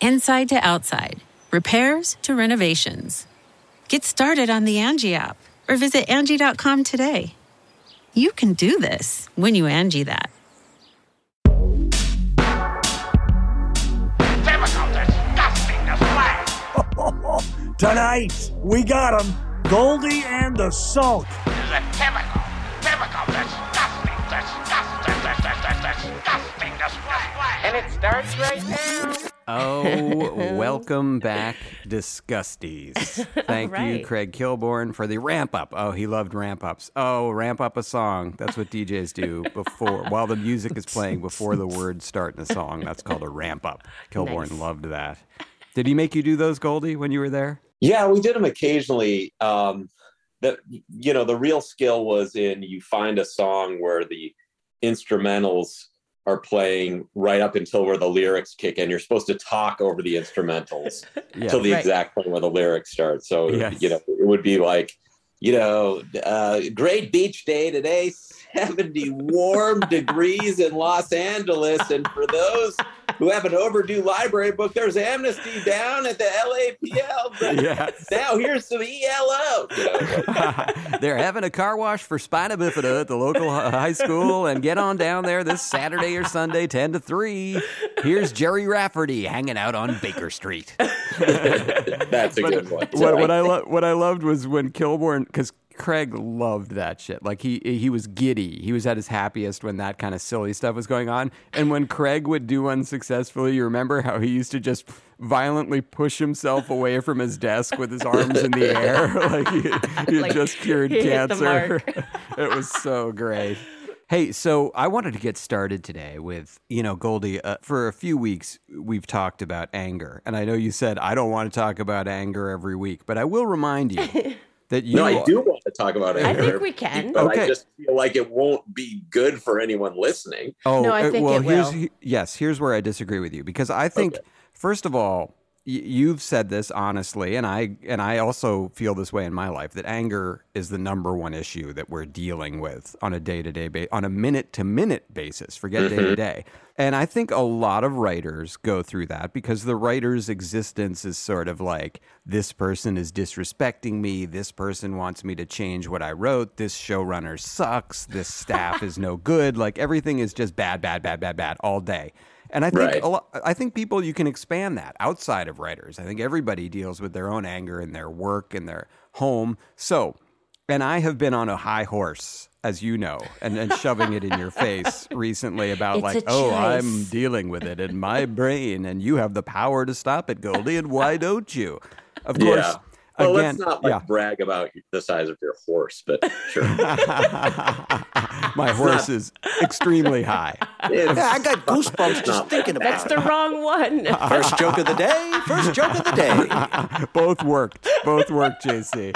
Inside to outside, repairs to renovations. Get started on the Angie app or visit Angie.com today. You can do this when you Angie that. Typical disgusting display. Tonight, we got him. Goldy and the Sulk. This is a typical, typical disgusting, disgusting, disgusting, disgusting display. And it starts right now. Oh, welcome back, Disgusties. Thank you. Craig Kilborn, for the ramp up. Oh, he loved ramp ups. Oh, ramp up a song. That's what DJs do before, while the music is playing before the words start in a song. That's called a ramp up. Kilborn Nice. loved that. Did he make you do those, Goldy, when you were there? Yeah, we did them occasionally. Um, the you know the real skill was in you find a song where the instrumentals are playing right up until where the lyrics kick in. You're supposed to talk over the instrumentals Yeah. till the Right. exact point where the lyrics start. So Yes. you know it would be like, you know, uh, great beach day today, 70 warm degrees in Los Angeles, and for those who have an overdue library book, there's amnesty down at the LAPL. Yes. Now here's some ELO. You know, They're having a car wash for spina bifida at the local high school, and get on down there this Saturday or Sunday, 10 to 3. Here's Gerry Rafferty hanging out on Baker Street. that's a But good one. What, what I lo- what I loved was when Kilborn, because Craig loved that shit. Like he he was giddy. He was at his happiest when that kind of silly stuff was going on. And when Craig would do unsuccessfully, you remember how he used to just violently push himself away from his desk with his arms in the air, like he, he Like, just cured he cancer. it was so great. Hey, so I wanted to get started today with, you know, Goldy, uh, for a few weeks we've talked about anger. And I know you said I don't want to talk about anger every week, but I will remind you that you no, I do want to talk about it. I think we can. But Okay. I just feel like it won't be good for anyone listening. Oh, No, I uh, think well, it here's will. he- yes, here's where I disagree with you because I think Okay. first of all, you've said this honestly, and I and I also feel this way in my life that anger is the number one issue that we're dealing with on a day to day ba- on a minute to minute basis. Forget day to day. And I think a lot of writers go through that because the writer's existence is sort of like this person is disrespecting me, this person wants me to change what I wrote, this showrunner sucks, this staff is no good, like everything is just bad, bad, bad, bad, bad all day. And I think Right. a lot, I think people you can expand that outside of writers. I think everybody deals with their own anger in their work and their home. So, and I have been on a high horse, as you know, and, and shoving it in your face recently about It's like, oh, I'm dealing with it in my brain, and you have the power to stop it, Goldy, and why don't you? Of course, yeah. Well, again, let's not like yeah. brag about the size of your horse, but sure. my horse is extremely high. Yeah, I got goosebumps It's just not- thinking That's about the wrong one. First joke of the day. First joke of the day. Both worked. Both worked, JC.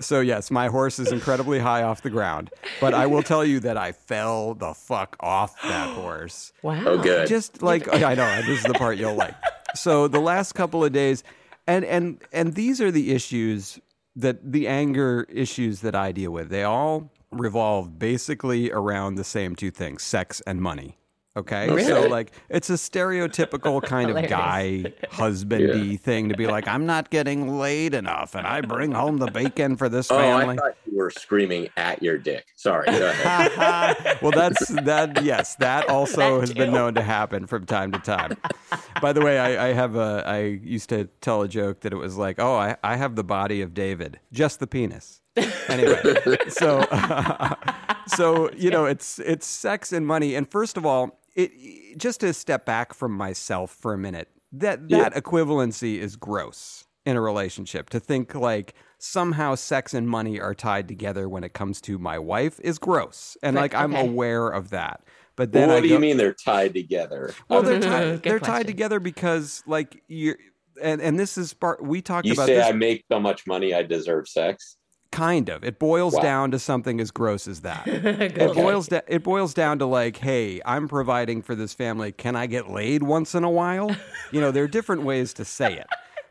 So yes, my horse is incredibly high off the ground, but I will tell you that I fell the fuck off that horse. Wow. oh, good. Just like I know, this is the part you'll like. So the last couple of days, and and and these are the issues that the anger issues that I deal with. They all revolve basically around the same two things: sex and money. Okay, so like it's a stereotypical kind of guy husbandy thing to be like, I'm not getting laid enough, and I bring home the bacon for this oh, I family. thought you were screaming at your dick. Sorry. Well, that's that. Yes, that also That has been known to happen from time to time. By the way, I, I have a. I used to tell a joke that it was like, "Oh, I, I have the body of David, just the penis." Anyway, so so you know, it's it's sex and money. And first of all, it just to step back from myself for a minute. That that equivalency is gross in a relationship. To think like somehow sex and money are tied together when it comes to my wife is gross, and Right, like I'm aware of that. But Well, then what I do you mean they're tied together? Well, they're mm-hmm. Good tied. They're question. tied together because like you and and this is part we talked You about You say this I make so much money, I deserve sex. Kind of. It boils Wow. down to something as gross as that. It boils da- it boils down to like, hey, I'm providing for this family. Can I get laid once in a while? You know, there are different ways to say it.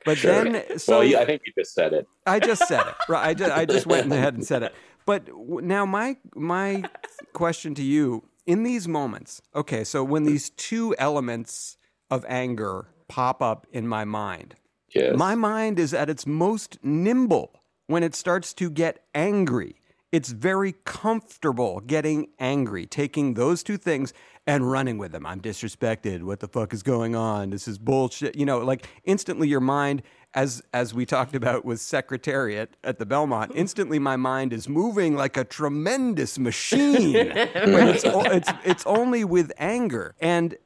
But Sure. then, so well, you, I think you just said it. I just said it. Right. I just, I just went ahead and said it. But now my my question to you in these moments. Okay, so when these two elements of anger pop up in my mind, Yes. my mind is at its most nimble when it starts to get angry. It's very comfortable getting angry, taking those two things and running with them. I'm disrespected. What the fuck is going on? This is bullshit. You know, like instantly your mind as as we talked about with secretariat at the Belmont, instantly my mind is moving like a tremendous machine. but it's it's it's only with anger. And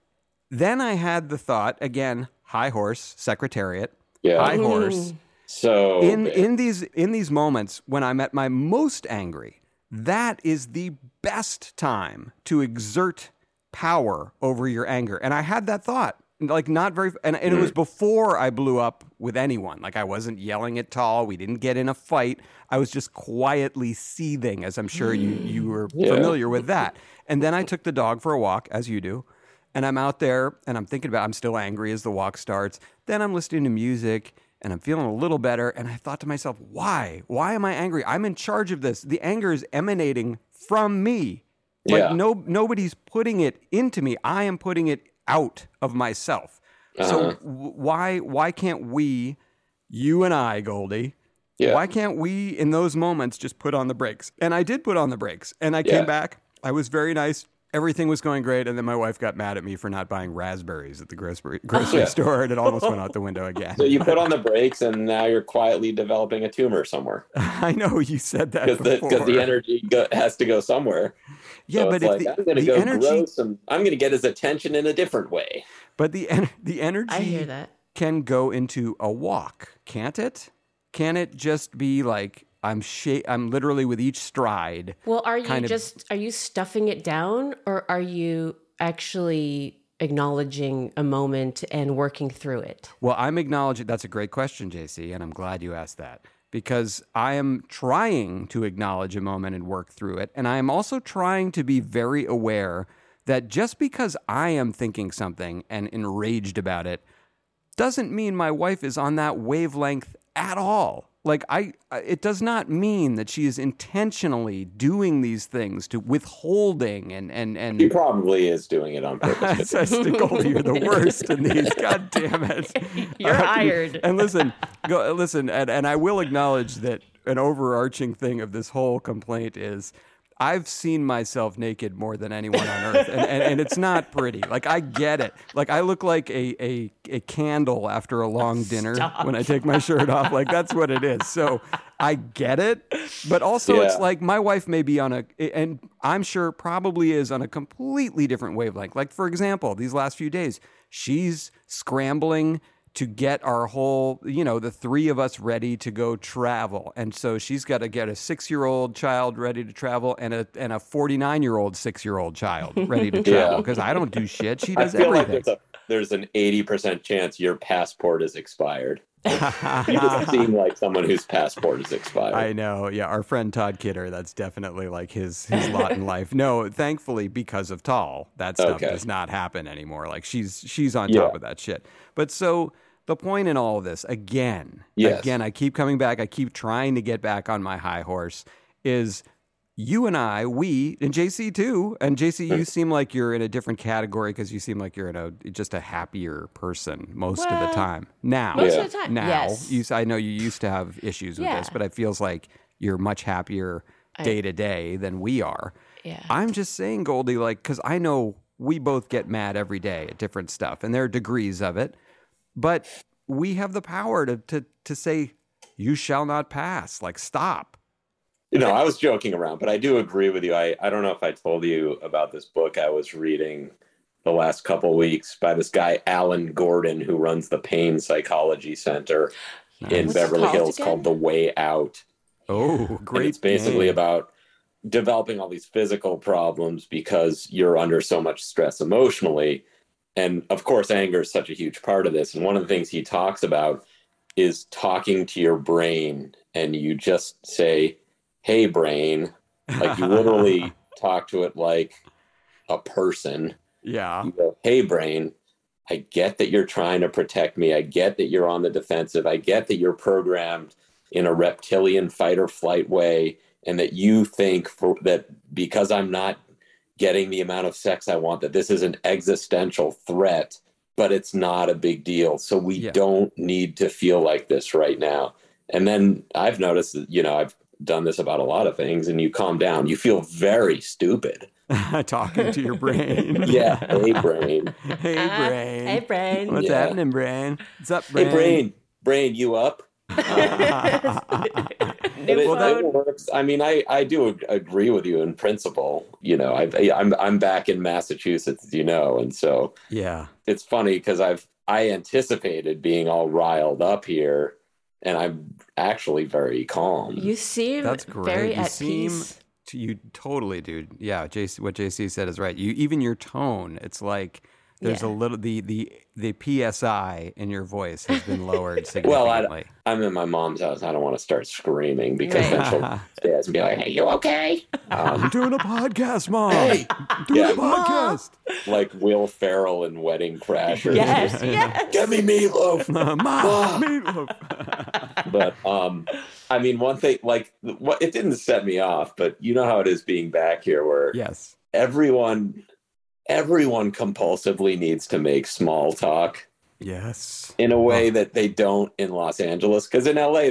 then I had the thought again, high horse, secretariat, Yeah. high horse. Mm. So In in these in these moments when I'm at my most angry, that is the best time to exert power over your anger. And I had that thought. Like not very and, and it was mm. before I blew up with anyone. Like I wasn't yelling at tall. We didn't get in a fight. I was just quietly seething, as I'm sure you you mm. were Yeah. familiar with that. And then I took the dog for a walk, as you do. And I'm out there and I'm thinking about I'm still angry as the walk starts. Then I'm listening to music and I'm feeling a little better. And I thought to myself, why? Why am I angry? I'm in charge of this. The anger is emanating from me. Like Yeah. no nobody's putting it into me. I am putting it out of myself. So Uh-huh. w- why why can't we, you and I, Goldy, Yeah. why can't we in those moments just put on the brakes? And I did put on the brakes. And I came back. I was very nice. Everything was going great. And then my wife got mad at me for not buying raspberries at the grocery, grocery Yeah. store. And it almost went out the window again. so you put on the brakes, and now you're quietly developing a tumor somewhere I know you said that because the the energy go, has to go somewhere. yeah, so but if like the, I'm going to go energy, grow some. I'm going to get his attention in a different way. but the en- the energy I hear that. can go into a walk, can't it? Can it just be like I'm sh- I'm literally with each stride. Well, are you kind of- just are you stuffing it down or are you actually acknowledging a moment and working through it? Well, I'm acknowledging that's a great question, JC, and I'm glad you asked that because I am trying to acknowledge a moment and work through it. And I am also trying to be very aware that just because I am thinking something and enraged about it doesn't mean my wife is on that wavelength at all. Like I I- it does not mean that she is intentionally doing these things to withholding and and and He probably is doing it on purpose. Says to Goldy, you're the worst in these. God damn it. You're Uh, hired. And listen, go, listen, and, and I will acknowledge that an overarching thing of this whole complaint is I've seen myself naked more than anyone on earth, and, and, and it's not pretty. Like I get it. Like I look like a a, a candle after a long dinner Stop. when I take my shirt off. Like that's what it is. So I get it, but also it's like my wife may be on a, and I'm sure probably is on a completely different wavelength. Like for example, these last few days, she's scrambling to get our whole, you know, the three of us ready to go travel. And so she's got to get a six year old child ready to travel and a and a 49 year old six year old child ready to travel because I don't do shit. She I does feel like everything. there's a there's an eighty percent chance your passport is expired. You just seem like someone whose passport is expired. I know. Yeah, our friend Todd Kidder, that's definitely like his his lot in life. No, thankfully because of Tall, that stuff Okay. does not happen anymore. Like she's she's on Yeah. top of that shit. But so the point in all of this, again, Yes. again, I keep coming back, I keep trying to get back on my high horse, is you and I, we, and JC too, and JC, you mm. seem like you're in a different category because you seem like you're in a just a happier person most of the time. Now, Most Yeah. of the time, now yes. you, I know you used to have issues with Yeah. this, but it feels like you're much happier day to day than we are. Yeah. I'm just saying, Goldy, like, because I know we both get mad every day at different stuff, and there are degrees of it, but we have the power to to to say, "You shall not pass." Like, stop. You know, I was joking around, but I do agree with you. I, I don't know if I told you about this book I was reading the last couple weeks by this guy, Alan Gordon, who runs the Pain Psychology Center in What's Beverly called Hills again? called The Way Out. Oh, And great! it's basically name. about developing all these physical problems because you're under so much stress emotionally. And of course, anger is such a huge part of this. And one of the things he talks about is talking to your brain. And you just say, Hey, brain. Like you literally talk to it like a person. yeah, You go, Hey, brain. I get that you're trying to protect me. I get that you're on the defensive. I get that you're programmed in a reptilian fight or flight way and that you think for that because I'm not getting the amount of sex I want that this is an existential threat, but it's not a big deal. So we Yeah. don't need to feel like this right now. And then I've noticed that, you know, I've done this about a lot of things and you calm down. You feel very stupid. talking to your brain. Yeah, hey brain. hey, Ah, brain. Hey, brain. What's Yeah. happening, brain? What's up, brain? Hey brain, brain, you up? But it, New it works. I mean, I, I do agree with you in principle. You know, I've, I'm I'm back in Massachusetts, as you know, and so yeah. it's funny because I've I anticipated being all riled up here, and I'm actually very calm. You seem That's great. very You at seem- peace. To you totally, dude. Yeah, JC, what JC said is right. You even your tone, it's like there's Yeah. a little the the the psi in your voice has been lowered significantly. Well, I, I'm in my mom's house. I don't want to start screaming because then Right. she'll stairs and be like, "Hey, you okay?" I'm Um, doing a podcast, mom. Hey, I'm doing yeah. a podcast. like Will Ferrell in Wedding Crashers. Yes, yes. Get me meatloaf. mom, meatloaf. but um i mean one thing like what it didn't set me off but you know how it is being back here where yes. everyone everyone compulsively needs to make small talk Yes. in a way that they don't in los angeles because in la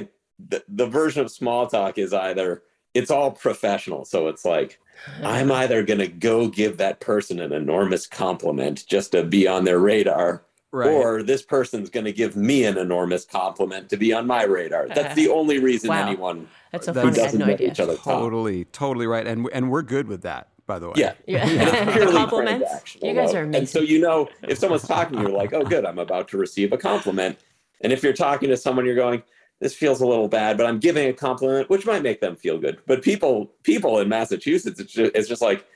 the, the version of small talk is either it's all professional so it's like i'm either going to go give that person an enormous compliment just to be on their radar Right. or this person's going to give me an enormous compliment to be on my radar. That's uh, the only reason Wow. anyone That's so That who funny. Doesn't no know idea. each other talk. totally, totally right. And and we're good with that, by the way. Yeah. Yeah. It's purely Compliments. You guys are amazing. And so you know, if someone's talking, to you're like, "Oh, good, I'm about to receive a compliment." And if you're talking to someone, you're going, "This feels a little bad," but I'm giving a compliment, which might make them feel good. But people, people in Massachusetts, it's just, it's just like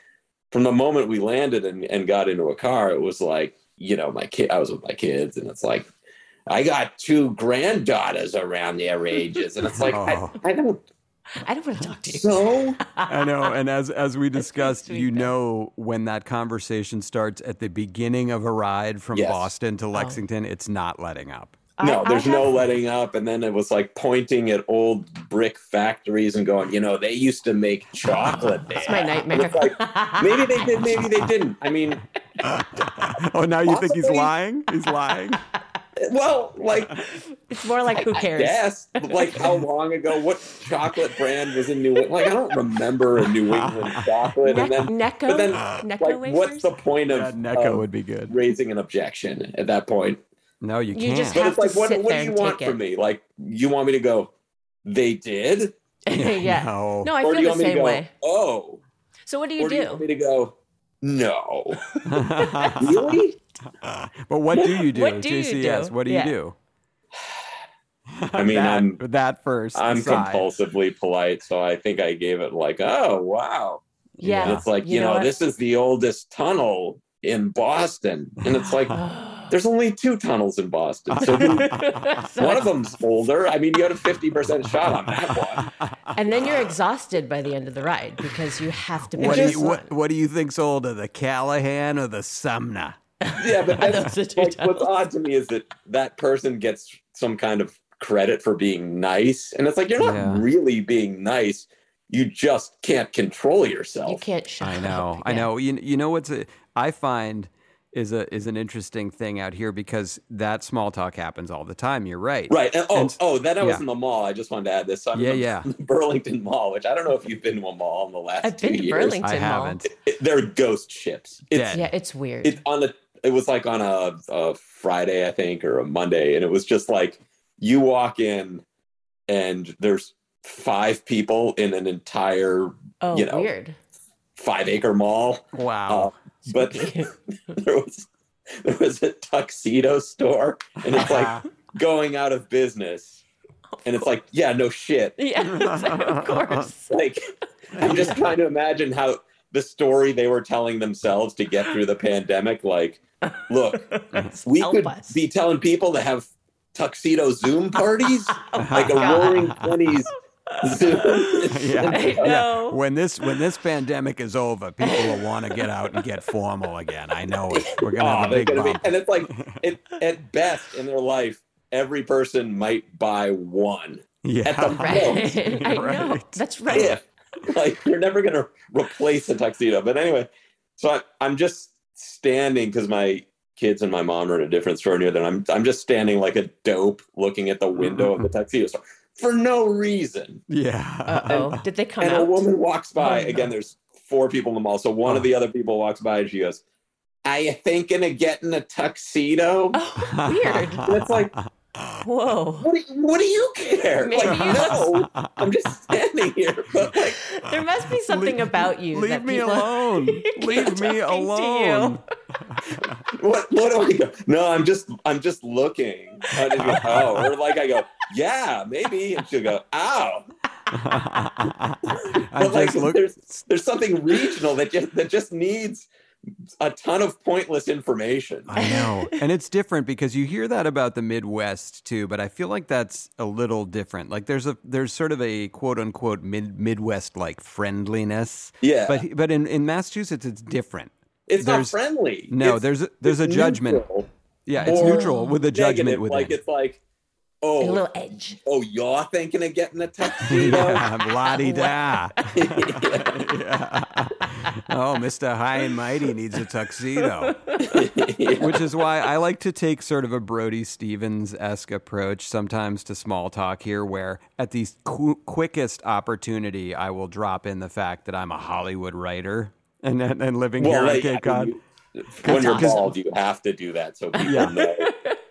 from the moment we landed and, and got into a car, it was like, you know, my kid, I was with my kids, and it's like, I got two granddaughters around their ages, and it's like, Oh. I, I don't. I don't want to talk to you. So I know. And as as we discussed, you though. know when that conversation starts at the beginning of a ride from Yes. Boston to oh. Lexington, it's not letting up. No, I- I there's no letting up. And then it was like pointing at old brick factories and going, you know, they used to make chocolate there. It's my nightmare. Like, maybe they did, maybe they didn't. I mean, Oh, now you think he's lying? He's lying. Well, like, It's more like who cares? Yes, like, how long ago? What chocolate brand was in New England? Like, I don't remember a New England chocolate. And then, Necco? but then, Necco like, wafers? what's the point of, Yeah, Necco of would be good. raising an objection at that point? No, you You can't. just But have it's like, to what, sit what there do you and want from it. me? Like, you want me to go, they did? yeah. No. No, I feel the want me to same go, way. oh? So what do you or do you want me to go, no? really? but what do you do? What do you JCS, do? what do Yeah. you do? I mean, that, I'm that first. I'm aside. compulsively polite, so I think I gave it like, oh wow. Yeah. And it's like, you, You know know, this is the oldest tunnel in Boston. And it's like, there's only two tunnels in Boston. So one of them's older. I mean, you had a 50% shot on that one. and then you're exhausted by the end of the ride because you have to. What do, you, one. what, what do you think's older, the Callahan or the Sumner? Yeah, but then, Those are two like, what's odd to me is that that person gets some kind of credit for being nice. And it's like, you're not Yeah. really being nice. You just can't control yourself. You can't shut I up. know, I know. You, you know what's a, I find is a is an interesting thing out here because that small talk happens all the time. You're right. Right. And, oh, And- oh, then I was yeah. in the mall. I just wanted to add this. So I'm Yeah, in the yeah. Burlington Mall, which I don't know if you've been to a mall in the last I've two been to years. Burlington I Mall. haven't. It- they're ghost ships. It's, Dead. Yeah, it's weird. It's on the. It was like on a, a Friday, I think, or a Monday, and it was just like you walk in, and there's five people in an entire oh, you know, weird. five acre mall. Wow. Uh, but there was there was a tuxedo store, and it's like going out of business. And it's like, yeah, no shit. yeah, of course. Like, I'm just trying to imagine how the story they were telling themselves to get through the pandemic. Like, look, we Help could us. be telling people to have tuxedo Zoom parties, like a roaring 20s Zoom. yeah. Yeah. When this when this pandemic is over, people will want to get out and get formal again. I know it. We're gonna Oh, have a big gonna be, and it's like, it, at best in their life, every person might buy one. yeah. at the Right. I know. That's right. if like you're never gonna replace a tuxedo. But anyway, so I, I'm just standing because my kids and my mom are in a different store near them. I'm I'm just standing like a dope looking at the window of the tuxedo store for no reason. Yeah. Uh oh. Did they come and out? a woman walks by. Oh, no. Again, there's four people in the mall. So one Oh. of the other people walks by and she goes, Are you thinking of getting a tuxedo? Oh, weird. It's like, Whoa. what do, you, what do you care? Maybe like, you- no, I'm just standing here. But like, There must be something Leave- about you. Leave that me alone. Leave me alone. what what do I go? No, I'm just I'm just looking. And she goes, oh, or like I go, yeah, maybe, and she'll go, ow. I But like, just look. there's there's something regional that just that just needs a ton of pointless information. I know. And it's different because you hear that about the Midwest too, but I feel like that's a little different. Like there's a there's sort of a quote unquote mid, Midwest like friendliness. Yeah, But but in, in Massachusetts it's different. it's not friendly. No, It's- there's a, there's a judgment. neutral Yeah, it's neutral with a judgment negative, within. Like it's like, Oh, A little edge. oh, you're thinking of getting a tuxedo. yeah, la-di-da. Yeah. Oh, Mr. High and Mighty needs a tuxedo. Which is why I like to take sort of a Brody Stevens esque approach sometimes to small talk here, where at the qu- quickest opportunity, I will drop in the fact that I'm a Hollywood writer and, and, and living here well, on Cape Cod. when, you, when you're bald, you have to do that so people Yeah. know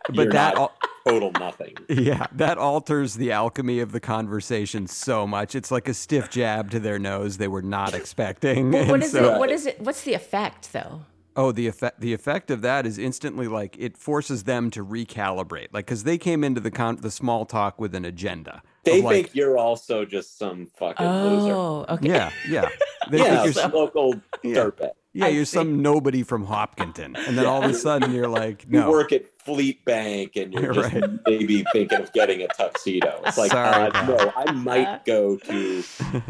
But that not al- total nothing. Yeah, that alters the alchemy of the conversation so much. It's like a stiff jab to their nose they were not expecting. Well, what And so- it? What is it? What's the effect, though? Oh, the effect the effect of that is instantly like it forces them to recalibrate, like because they came into the con- the small talk with an agenda. They of, like, think you're also just some fucking loser. Oh, okay. yeah, yeah, they Yeah, think you're some local Yeah. dirtbag. Yeah I you're see. some nobody from Hopkinton, and then all of a sudden you're like, no. You work at Fleet Bank and you're just Right. maybe thinking of getting a tuxedo. It's like, Sorry, uh, no, I might go to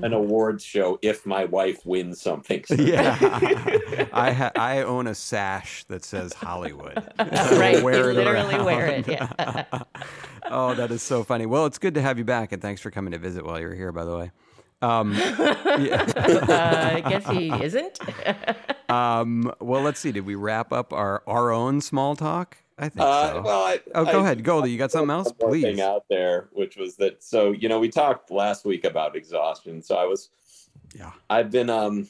an awards show if my wife wins something. yeah, I ha- I own a sash that says Hollywood. right. Wear you it literally around. wear it. Yeah. Oh, that is so funny. Well, it's good to have you back, and thanks for coming to visit while you're here. By the way, um, yeah. uh, I guess he isn't. um, well, let's see. Did we wrap up our our own small talk? I think Uh, so. well, I, oh, go I- ahead, Goldy. You got something else, please? Thing out there, which was that. So you know, we talked last week about exhaustion. So I was, Yeah. I've been um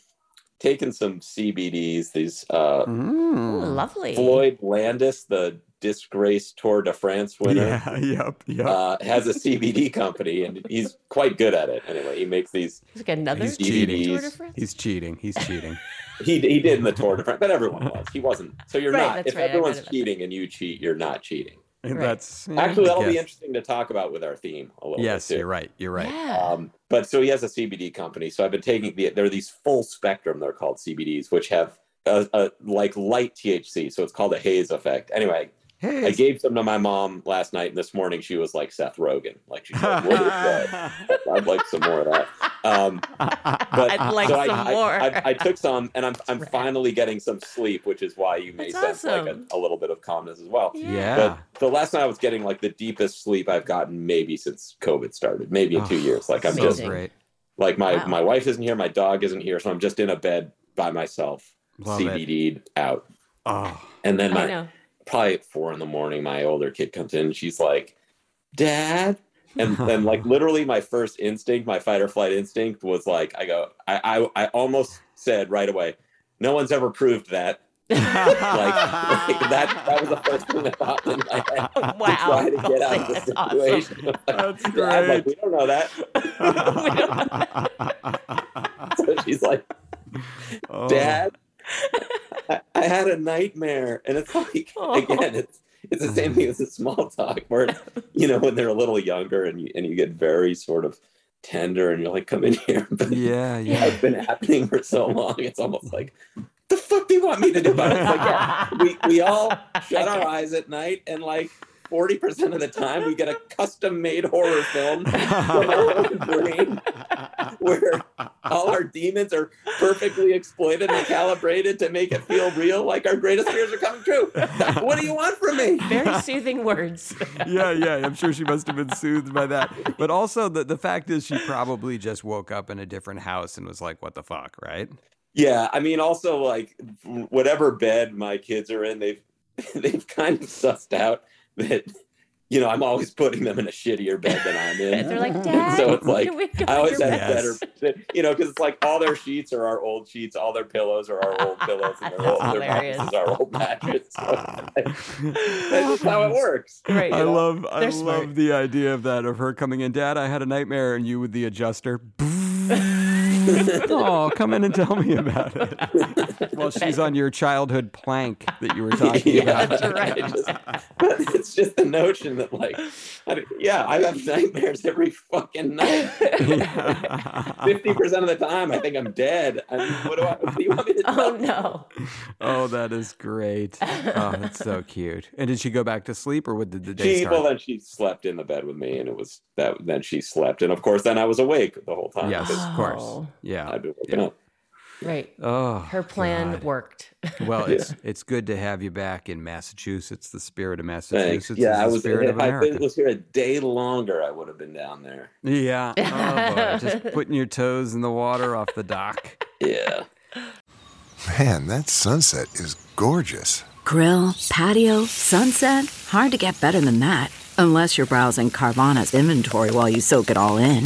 taking some CBDs. These uh, Mm. Lovely. Floyd Landis, the disgraced Tour de France winner. Yeah. Yep. Yep. Uh, has a CBD company and he's quite good at it. Anyway, he makes these. It's like another He's Tour cheating. de France? He's cheating. He's cheating. He he did in the Tour de France, but everyone was. He wasn't. So you're Right, not. that's If right, everyone's about cheating and you cheat, you're not cheating. Right. That's Actually, I that'll be interesting to talk about with our theme a little Yes, bit too. you're right. You're right. Yeah. Um, but so he has a CBD company. So I've been taking the. There are these full spectrum. They're called CBDs, which have a, a like light THC. So it's called a haze effect. Anyway, Hey, I gave some to my mom last night, and this morning she was like Seth Rogen. Like she's like, "What is that?" I'd like some more of that. Um, but I'd like so I, some I- more. I, I took some, and I'm I'm finally getting some sleep, which is why you may That's sense like a, a little bit of calmness as well. yeah. But the last night I was getting like the deepest sleep I've gotten maybe since COVID started, maybe in two Oh, years. Like I'm so just great. like my Wow. my wife isn't here, my dog isn't here, so I'm just in a bed by myself, Love it. CBD'd out. Oh, And then I my know. Probably at four in the morning, my older kid comes in and she's like, Dad. And then like literally my first instinct, my fight or flight instinct was like, I go, I I, I almost said right away, no one's ever proved that. like, like that that was the first thing that popped in my head. to Wow. try to get out of the That's awesome. situation. That's Dad, like, great. we don't know that. so she's like, Oh. Dad, I, I had a nightmare, and it's like Oh. again, it's it's the same thing as a small talk, where you know when they're a little younger and you and you get very sort of tender, and you're like, "Come in here," but Yeah, yeah. it's been happening for so long, it's almost like, "The fuck do you want me to do?" But it's like, yeah, we we all shut our eyes at night, and like. 40% of the time, we get a custom made horror film from our own brain where all our demons are perfectly exploited and calibrated to make it feel real, like our greatest fears are coming true. What do you want from me? Very soothing words. yeah, yeah. I'm sure she must have been soothed by that. But also, the, the fact is, she probably just woke up in a different house and was like, what the fuck, right? Yeah, I mean, also like whatever bed my kids are in, they've they've kind of sussed out that you know I'm always putting them in a shittier bed than I'm in. They're like, Dad, so it's like can we go I always have Yes. better, you know, because it's like all their sheets are our old sheets, all their pillows are our old pillows, and their, old, That's their mattresses are our old mattress. So that's just how it works. Right. I love, I They're love smart. the idea of that of her coming in. Dad, I had a nightmare, and you with the adjuster. Oh, come in and tell me about it. Well, she's on your childhood plank that you were talking yeah, about. That's right. It's just, but it's just the notion that, like, I, yeah, I have nightmares every fucking night. Fifty percent of the time, I think I'm dead. I mean, what do I? What do you want me to oh, tell? Oh no. Oh, that is great. Oh, that's so cute. And did she go back to sleep, or what did the day She, start? well, then she slept in the bed with me, and it was that. Then she slept, and of course, then I was awake the whole time. yes, of course. Oh. Yeah. I'd been waking up. Right. Oh, Her plan God. worked. Well, it's it's good to have you back in Massachusetts. The spirit of Thanks. Massachusetts Yeah, is I was. spirit If of I was here a day longer, I would have been down there. Yeah. Oh boy, just putting your toes in the water off the dock. Yeah. Man, that sunset is gorgeous. Grill, patio, sunset. Hard to get better than that. Unless you're browsing Carvana's inventory while you soak it all in.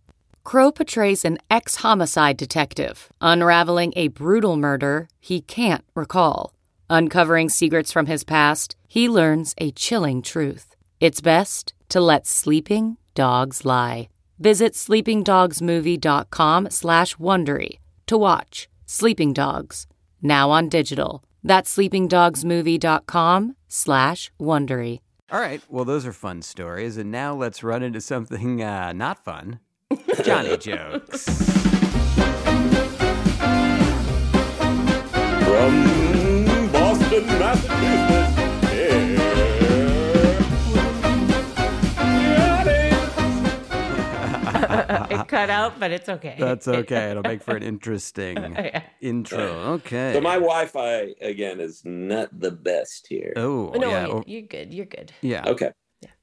Crowe portrays an ex homicide detective unraveling a brutal murder he can't recall. Uncovering secrets from his past, he learns a chilling truth. It's best to let sleeping dogs lie. Visit sleepingdogsmovie.com slash Wondery to watch Sleeping Dogs, now on digital. That's sleepingdogsmovie.com slash Wondery. All right. Well, those are fun stories, and now let's run into something uh, not fun. Johnny jokes. From Boston, Massachusetts. it cut out, but it's okay. That's okay. It'll make for an interesting Yeah. intro. Okay. So my Wi-Fi again is not the best here. oh no, yeah. I mean, oh, you're good. You're good. yeah. Okay.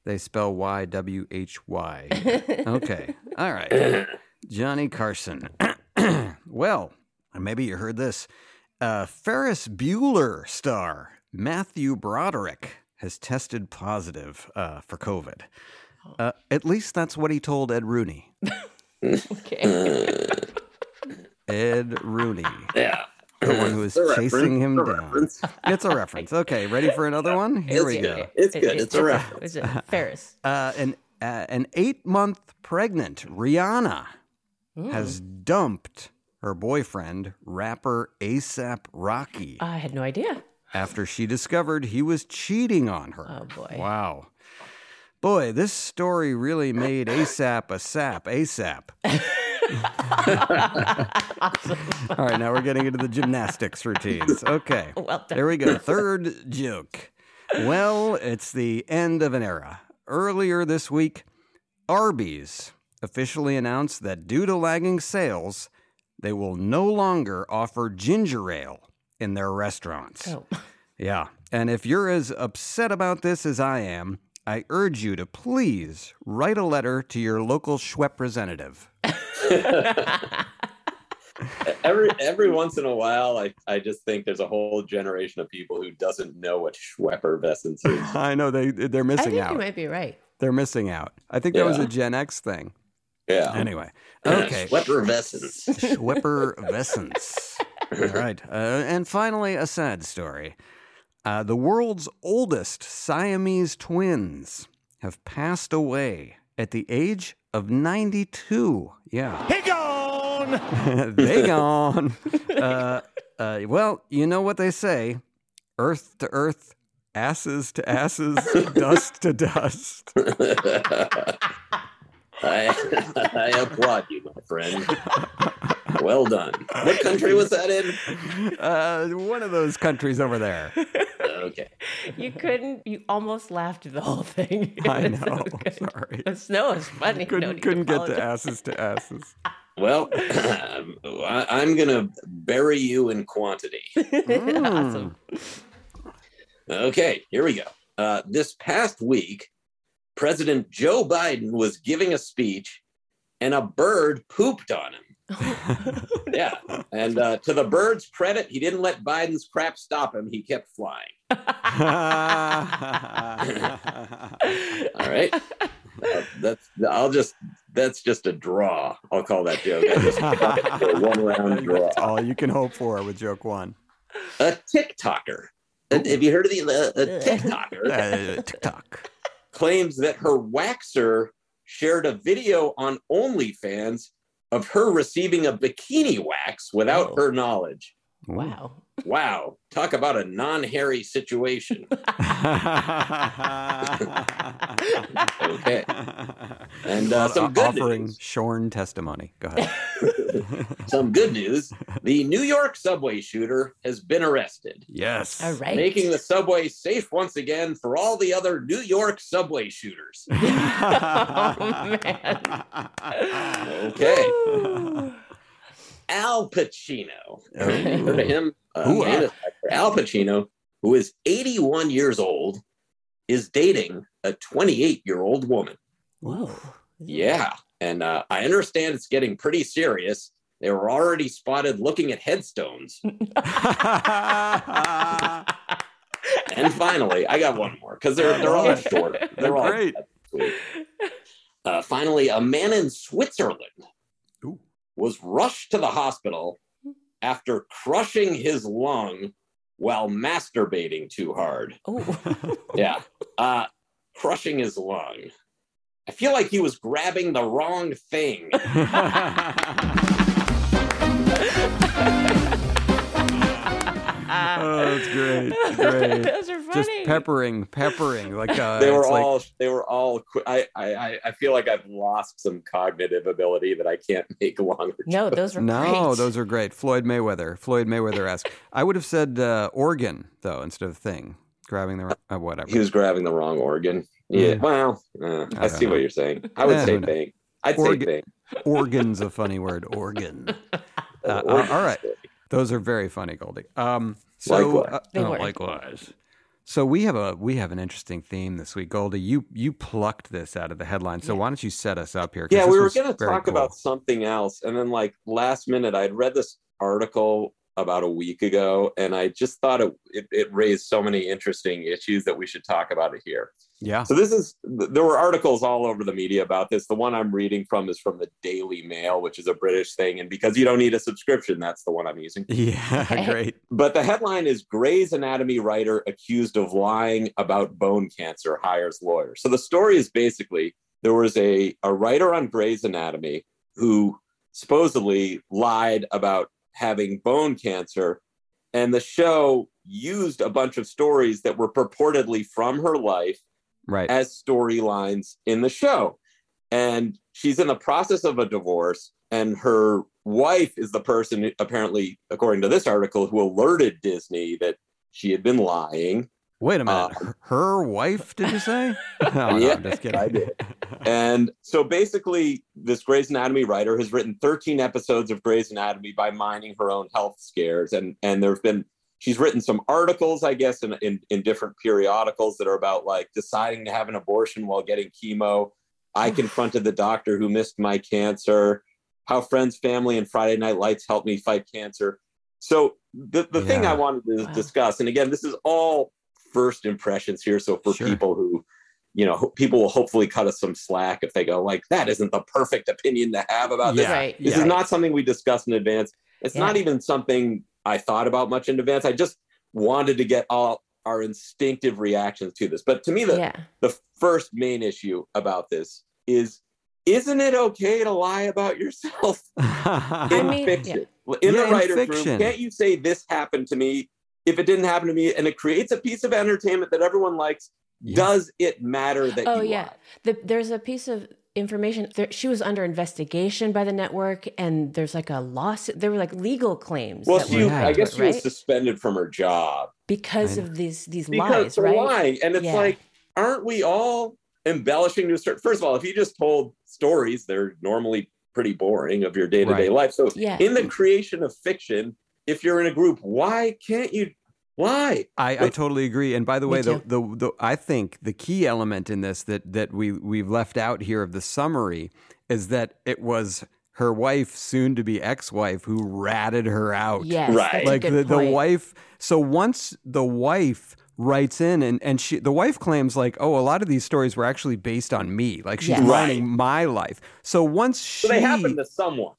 They spell Y W H Y. Okay. All right. Johnny Carson. well, maybe you heard this. Uh, Ferris Bueller star Matthew Broderick has tested positive uh, for COVID. Uh, at least that's what he told Ed Rooney. Okay. Ed Rooney, Yeah. the one who is chasing him down. it's a reference. Okay, ready for another one? Here we It's go. It's good. It's a reference. Is it Ferris? Uh, an uh, an eight month pregnant Rihanna has dumped her boyfriend, rapper ASAP Rocky, I had no idea. after she discovered he was cheating on her. Oh, boy. Wow. Boy, this story really made ASAP a sap ASAP. All right, now we're getting into the gymnastics routines. Okay. Well done. There we go. Third joke. Well, it's the end of an era. Earlier this week, Arby's officially announced that due to lagging sales, they will no longer offer ginger ale in their restaurants. Oh. Yeah. And if you're as upset about this as I am, I urge you to please write a letter to your local Schwepp representative. every every once in a while, I, I just think there's a whole generation of people who doesn't know what Schweppervescence is. I know they they're missing I missing think out. you might be right. They're missing out. I think that was a Gen X thing. Yeah. Anyway, okay. Schweppervescence. Schwepper Vessence. All right. Uh, and finally, a sad story. Uh, the world's oldest Siamese twins have passed away at the age of 92. Yeah. He gone. they gone. Uh, uh, well, you know what they say earth to earth, asses to asses, dust to dust. I, I applaud you, my friend. Well done. What country was that in? Uh, one of those countries over there. Okay. You couldn't. You almost laughed through the whole thing. I It was so know. Sorry. The snow is funny. Couldn't, need couldn't get to asses to asses. Well, I, I'm going to bury you in quantity. awesome. Okay, here we go. Uh, this past week, President Joe Biden was giving a speech and a bird pooped on him. Yeah. And uh, to the bird's credit, he didn't let Biden's crap stop him. He kept flying. All right. Uh, that's I'll just that's just a draw. I'll call that joke. I just a one round draw. That's all you can hope for with joke one. A TikToker. Uh, Have you heard of the uh, a TikToker? Uh, TikTok. claims that her waxer shared a video on OnlyFans of her receiving a bikini wax without Oh. her knowledge. Wow. Wow, talk about a non-hairy situation. Okay. And uh, some good offering news. shorn testimony. Go ahead. Some good news. The New York subway shooter has been arrested, yes. All right. making the subway safe once again for all the other New York subway shooters. oh man. Okay. Al Pacino. Heard of him? Uh, Ooh, famous actor Al Pacino, who is 81 years old, is dating a 28 year old woman. Whoa. Yeah. And uh, I understand it's getting pretty serious. They were already spotted looking at headstones. And finally, I got one more because they're, they're all short. They're all Great. Uh, finally, a man in Switzerland Ooh. Was rushed to the hospital after crushing his lung while masturbating too hard. Oh. Yeah. Uh, crushing his lung. I feel like he was grabbing the wrong thing. oh, that's great. Great. Those are funny. Just peppering, peppering. Like uh, they were it's like- all they were all qu- I, I I- I feel like I've lost some cognitive ability that I can't make longer. No, those were no, great. those are great. Floyd Mayweather. Floyd Mayweather esque. I would have said uh, organ though instead of thing. Grabbing the uh, whatever. He was grabbing the wrong organ. Yeah. Yeah. Well, uh, I, I see don't what you're saying. I would Eh, say thing. I'd Organ- say thing. Organ's a funny word. Organ. Uh, uh, all right. Those are very funny, Goldy. Um, so Likewise. uh, They oh, were. likewise. So we have a we have an interesting theme this week, Goldy. You you plucked this out of the headline. So why don't you set us up here? Yeah, we were going to talk cool. about something else, and then like last minute, I'd read this article about a week ago, and I just thought it, it it raised so many interesting issues that we should talk about it here. Yeah. So this is there were articles all over the media about this. The one I'm reading from is from the Daily Mail, which is a British thing, and because you don't need a subscription, that's the one I'm using. Yeah, Okay. great. But the headline is Grey's Anatomy writer accused of lying about bone cancer hires lawyer. So the story is basically there was a, a writer on Grey's Anatomy who supposedly lied about having bone cancer. And the show used a bunch of stories that were purportedly from her life Right. as storylines in the show. and she's in the process of a divorce and her wife is the person apparently according to this article who alerted disney that she had been lying Wait a minute. Uh, her, wife, did you say? no, no, Yeah, I'm just kidding. I did. and so basically this grey's anatomy writer has written 13 episodes of grey's anatomy by mining her own health scares and and there've been she's written some articles i guess in, in in different periodicals that are about like deciding to have an abortion while getting chemo i confronted the doctor who missed my cancer how friends family and friday night lights helped me fight cancer so the, the thing i wanted to Wow. discuss and again this is all first impressions here so for Sure. people who you know people will hopefully cut us some slack if they go like that isn't the perfect opinion to have about this Right. this Yeah. is not something we discussed in advance. It's Yeah. not even something I thought about much in advance. I just wanted to get all our instinctive reactions to this. But to me, the, yeah. the first main issue about this is isn't it okay to lie about yourself in mean, fiction? In Yeah, the in writer's fiction. room, can't you say this happened to me if it didn't happen to me and it creates a piece of entertainment that everyone likes? Yeah. Does it matter that Oh you yeah, lie? the, there's a piece of information. There, she was under investigation by the network, and there's like a lawsuit. There were like legal claims. Well, she, were I guess she was suspended from her job. because of these these because lies, right? lying. And it's Yeah. like, aren't we all embellishing to a certain? First of all, if you just told stories, they're normally pretty boring of your day to day life. So Yeah. in the creation of fiction, if you're in a group, why can't you lie? I, I totally agree. And by the way, the, too. the the I think the key element in this that that we we've left out here of the summary is that it was her wife, soon to be ex wife, who ratted her out. Yes, Right. that's like a the, good the point. wife. So once the wife writes in and and she the wife claims like oh a lot of these stories were actually based on me like she's Yes. mining Right. my life so once she So they happen to someone.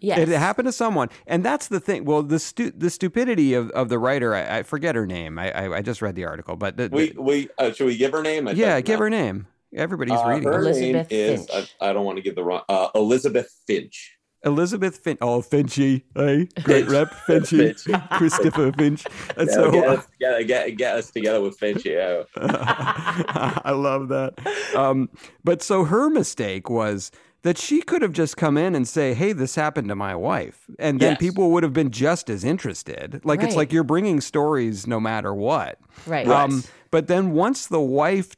Yes. it happened to someone, and that's the thing. Well, the stu- the stupidity of, of the writer, I, I forget her name. I, I I just read the article, but the, We the- we uh, should we give her name? It yeah, doesn't give her name. Everybody's Uh, reading her her. Elizabeth name is I, I don't want to give the wrong uh, Elizabeth Finch. Elizabeth Finch. Oh, Finchy, hey, great rep, Finchy, Finch. Christopher Finch. And Yeah, so get, us together, get, get us together with Finch. Yeah. I love that. Um, but so her mistake was that she could have just come in and say, "Hey, this happened to my wife," and then Yes. people would have been just as interested. Like it's like you're bringing stories no matter what. Right. Um, but then once the wife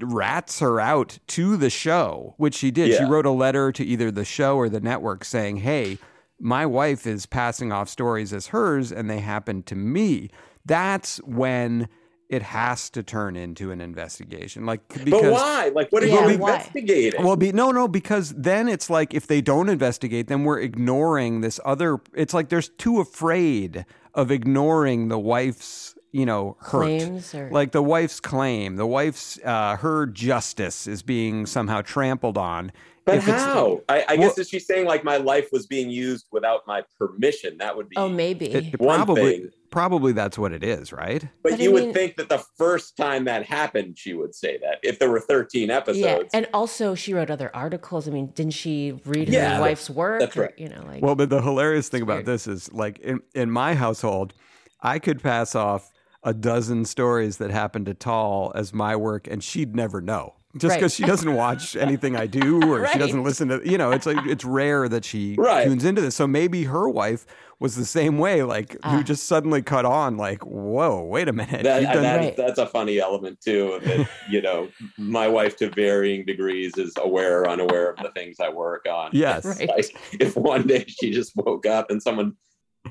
rats her out to the show, which she did, she wrote a letter to either the show or the network saying, "Hey." My wife is passing off stories as hers, and they happen to me. That's when it has to turn into an investigation. Like because But why? Like, what are Yeah, you why? investigating? well, be, no, no, because then it's like if they don't investigate, then we're ignoring this other. It's like there's too afraid of ignoring the wife's, you know, hurt. Claims or- like the wife's claim, the wife's uh, her justice is being somehow trampled on. But If it's- how? I, I Well- guess is she saying like my life was being used without my permission? That would be. oh, maybe. It, it One probably, thing. Probably that's what it is, right? but, But you I would mean- think that the first time that happened, she would say that if there were 13 episodes. yeah, and also she wrote other articles. I mean, didn't she read Yeah, her wife's work? that's or, right. you know, like Well, but the hilarious thing about weird. this is like in, in my household, I could pass off a dozen stories that happened to Tall as my work, and she'd never know. Just Right. because she doesn't watch anything I do, or she doesn't listen to, you know, it's like it's rare that she Right. tunes into this. So maybe her wife was the same way, like Ah. who just suddenly cut on, like, whoa, wait a minute, that, done- that- Right. that's a funny element too. That you know, my wife to varying degrees is aware or unaware of the things I work on. yes, Right. Like, if one day she just woke up and someone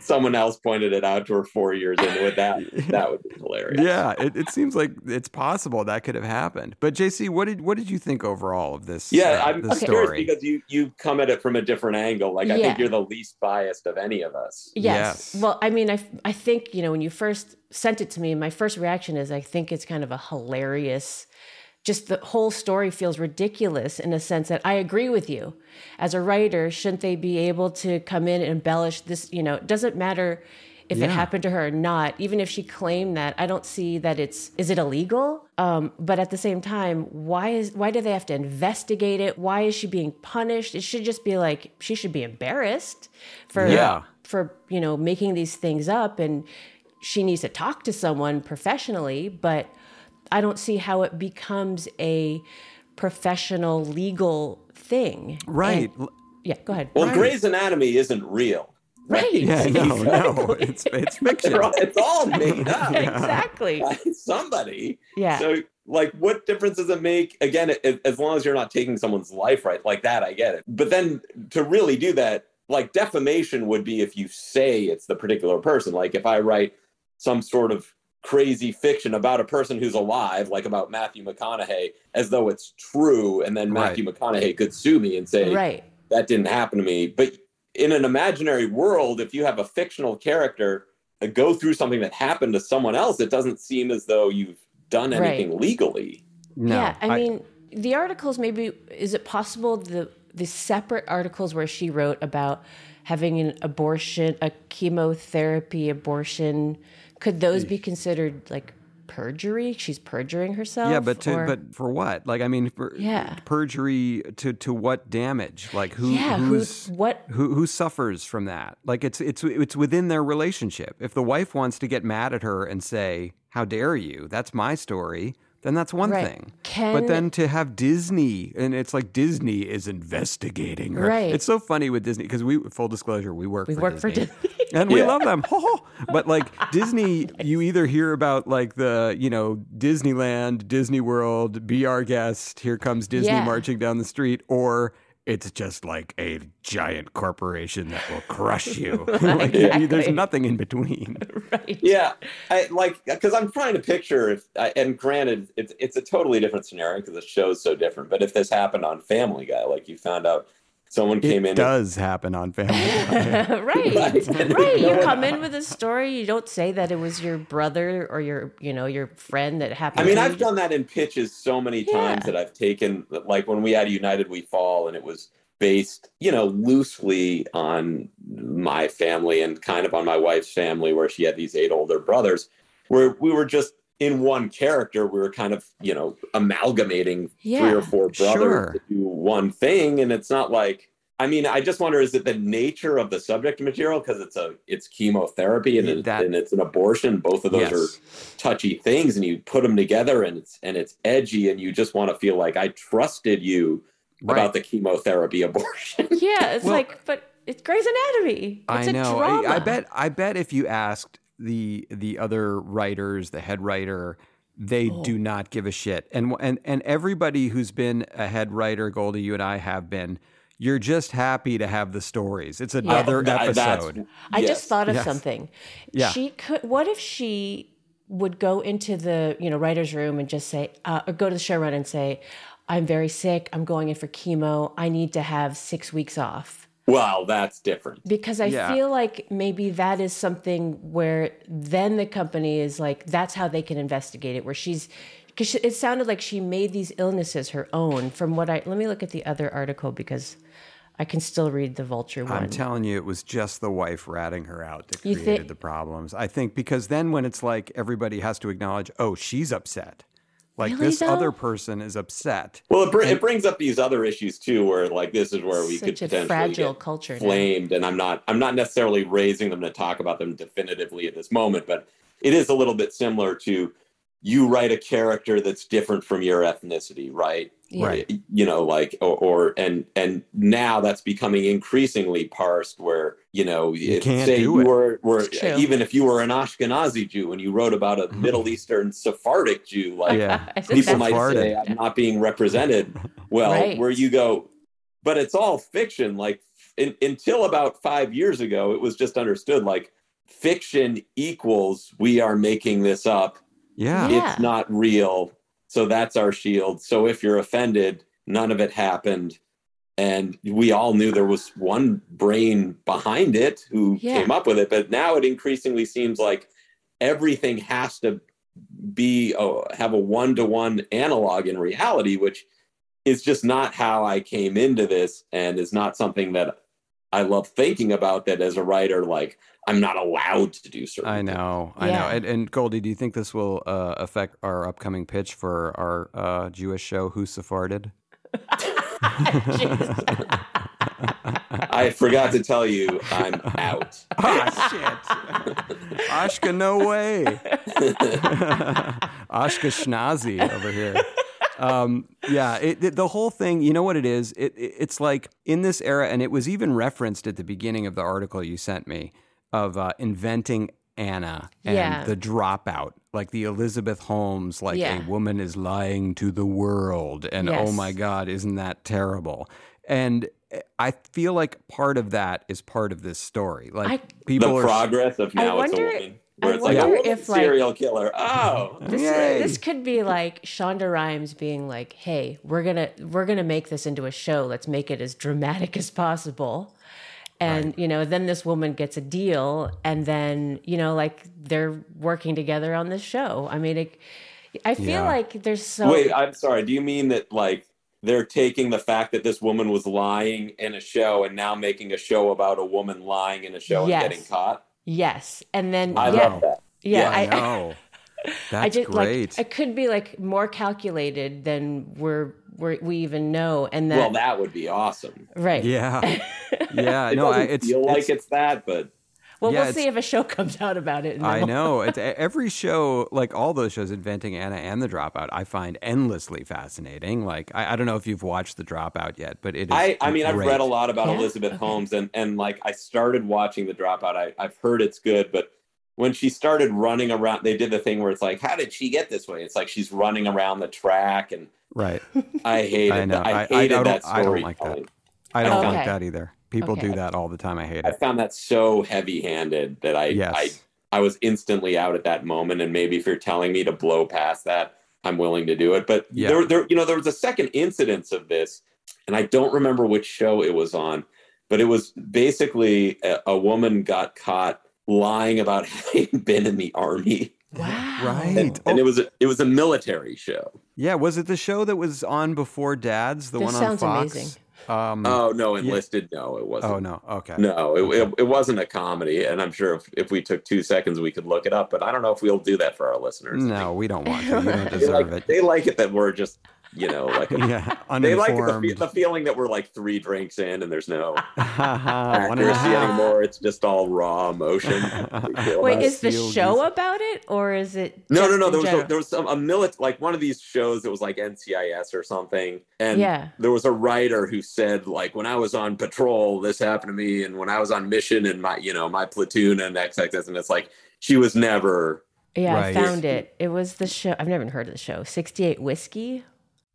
someone else pointed it out to her four years into it, that that would be hilarious. yeah, it, it seems like it's possible that could have happened. But JC, what did what did you think overall of this? Yeah, uh, I'm this curious story? because you you come at it from a different angle. Like I Yeah. think you're the least biased of any of us. Yes. Yes. Well, I mean, I, I think, you know, when you first sent it to me, my first reaction is I think it's kind of a hilarious, just the whole story feels ridiculous in a sense that I agree with you. As a writer, shouldn't they be able to come in and embellish this? You know, it doesn't matter if Yeah. it happened to her or not. Even if she claimed that, I don't see that it's, is it illegal? Um, but at the same time, why is, why do they have to investigate it? Why is she being punished? It should just be like, she should be embarrassed for, Yeah. for you know making these things up and she needs to talk to someone professionally but i don't see how it becomes a professional legal thing. Right. And- yeah, go ahead. Well, Grey's Anatomy isn't real. Right. Yeah, no, no, it's it's fiction. All- It's all made up. exactly. by somebody. Yeah. So, like, what difference does it make? Again, a- as long as you're not taking someone's life right, like that, I get it. But then to really do that, like, defamation would be if you say it's the particular person. Like, if I write some sort of crazy fiction about a person who's alive, like about Matthew McConaughey, as though it's true, and then Right. Matthew McConaughey could sue me and say, Right. that didn't happen to me. But in an imaginary world, if you have a fictional character uh, go through something that happened to someone else, it doesn't seem as though you've done Right. anything legally. No, yeah, I, mean, the articles maybe is it possible the the separate articles where she wrote about having an abortion, a chemotherapy abortion, could those be considered like perjury? She's perjuring herself. yeah, but to, but for what? Like, I mean, for, Yeah. perjury to to what damage? Like, who yeah, who's who what? who who suffers from that? Like, it's it's it's within their relationship. If the wife wants to get mad at her and say, "How dare you?" That's my story. Then that's one Right. thing. Can- but then to have Disney, and it's like Disney is investigating her. Right. It's so funny with Disney because we, full disclosure, we work We for work Disney. for Disney. and we Yeah. love them. but like Disney, you either hear about like the you know Disneyland, Disney World, be our guest. Here comes Disney Yeah. marching down the street, or it's just like a giant corporation that will crush you. like, you- there's nothing in between. right. Yeah, I like because I'm trying to picture if, I- and granted, it's it's a totally different scenario because the show's so different. But if this happened on Family Guy, like you found out someone came It in, does happen on Family Guy. right, Right. right. You come in with a story. You don't say that it was your brother or your, you know, your friend that happened. I mean, to I've you. done that in pitches so many times that I've taken, like when we had United We Fall, and it was based, you know, loosely on my family and kind of on my wife's family, where she had these eight older brothers, where we were just in one character. We were kind of, you know, amalgamating three or four brothers Sure. to do one thing, and it's not like. I mean, I just wonder: is it the nature of the subject material because it's a it's chemotherapy and, Yeah, it- that- and it's an abortion? Both of those Yes. are touchy things and you put them together and it's and it's edgy and you just want to feel like I trusted you Right. about the chemotherapy abortion. Yeah, it's Well- like, but it's Grey's Anatomy. It's I a know. drama. I, I bet. I bet if you asked the the other writers, the head writer, they Oh. do not give a shit. And and and everybody who's been a head writer, Goldy, you and I have been. You're just happy to have the stories. It's another That- that's- episode. I yes. just thought of Yes. something. Yeah. She could. What if she would go into the you know writer's room and just say, uh, or go to the showrunner and say, "I'm very sick. I'm going in for chemo. I need to have six weeks off." Well, that's different. Because I Yeah. feel like maybe that is something where then the company is like, that's how they can investigate it. Where she's, because it sounded like she made these illnesses her own. From what I let me look at the other article because I can still read the Vulture one. I'm telling you, it was just the wife ratting her out that You created thi- the problems. I think because then when it's like everybody has to acknowledge, oh, she's upset. Like Really, this though? other person is upset. Well, it, br- it brings up these other issues too, where like this is where we could Such a potentially fragile get culture now. flamed, and I'm not I'm not necessarily raising them to talk about them definitively at this moment, but it is a little bit similar to you write a character that's different from your ethnicity, right? Yeah. Right. you know like or, or and and now that's becoming increasingly parsed where you know if- can't say do you it. were, were even if you were an ashkenazi jew and you wrote about a mm-hmm. middle eastern sephardic jew like Yeah. People might Sephardic. say i'm not being represented well Right. where you go but it's all fiction like in, until about five years ago it was just understood like fiction equals we are making this up Yeah. Yeah. it's not real. So that's our shield. So if you're offended, none of it happened. And we all knew there was one brain behind it who Yeah. came up with it. But now it increasingly seems like everything has to be uh, have a one to one analog in reality, which is just not how I came into this and is not something that I love thinking about that as a writer, like I'm not allowed to do certain I know, I know. And, and Goldy, do you think this will uh, affect our upcoming pitch for our uh, Jewish show, Who Sepharded? I forgot to tell you I'm out. Ah, shit. Ashka, no way. Ashka Schnazi over here. Um, yeah, it, it- the whole thing. You know what it is? It, it, it's like in this era, and it was even referenced at the beginning of the article you sent me of uh, inventing Anna and Yeah. the dropout, like the Elizabeth Holmes, like Yeah. a woman is lying to the world, and oh my God, isn't that terrible? And I feel like part of that is part of this story. Like I- people the are progress of I now it's a woman. Where I it's like woman if, like- serial killer. Oh, This, this could be like Shonda Rhimes being like, "Hey, we're gonna we're gonna make this into a show. Let's make it as dramatic as possible." And you know, then this woman gets a deal, and then you know, like they're working together on this show. I mean, it, I feel Yeah. like there's so Wait, I'm sorry. Do you mean that like they're taking the fact that this woman was lying in a show and now making a show about a woman lying in a show Yes. and getting caught? Yes, and then I yeah, love that. yeah, I I, know. That's I just great. like it could be like more calculated than we're, we're we even know, and that Well, that would be awesome. right, yeah, yeah. It no, I, doesn't it's feel like it's, it's that, but Well, Yeah, we'll see if a show comes out about it. I know. It's, every show, like all those shows, Inventing Anna and The Dropout, I find endlessly fascinating. Like, I, I don't know if you've watched The Dropout yet, but it is. I, I mean, I've read a lot about Yeah? Elizabeth Okay. Holmes, and and like I started watching The Dropout. I, I've heard it's good, but when she started running around, they did the thing where it's like, how did she get this way? It's like she's running around the track, and Right. I hated. I know. I, I- I hated don't- that I don't story. like that. I don't Okay. like that either. People do that all the time. I hate it. I found that so heavy-handed that I, Yes. I I was instantly out at that moment. And maybe if you're telling me to blow past that, I'm willing to do it. But Yeah. there, there, you know, there was a second incidence of this, and I don't remember which show it was on, but it was basically a, a woman got caught lying about having been in the army, Wow. Right. and, Oh, and it was a, it was a military show. yeah. Was it the show that was on before Dad's? The This one on Fox? amazing. Um, Oh no, enlisted? No, it wasn't. oh, no. Okay. No, it, it, it wasn't a comedy, and I'm sure if, if we took two seconds, we could look it up. But I don't know if we'll do that for our listeners. No, we don't want to. You don't they like, deserve it. they like it that we're just, you know, like Yeah. they like the, the feeling that we're like three drinks in, and there's no One and a accuracy anymore. It's just all raw emotion. Wait, is the Seal show goose. about it or is it? no, no, no. There was a, there was some a milit like one of these shows that was like NCIS or something, and Yeah. there was a writer who said like when I was on patrol, this happened to me, and when I was on mission and my you know my platoon and XXX, and it's like she was never. Yeah, Right. I found it. It was the show. I've never even heard of the show. 68 Whiskey.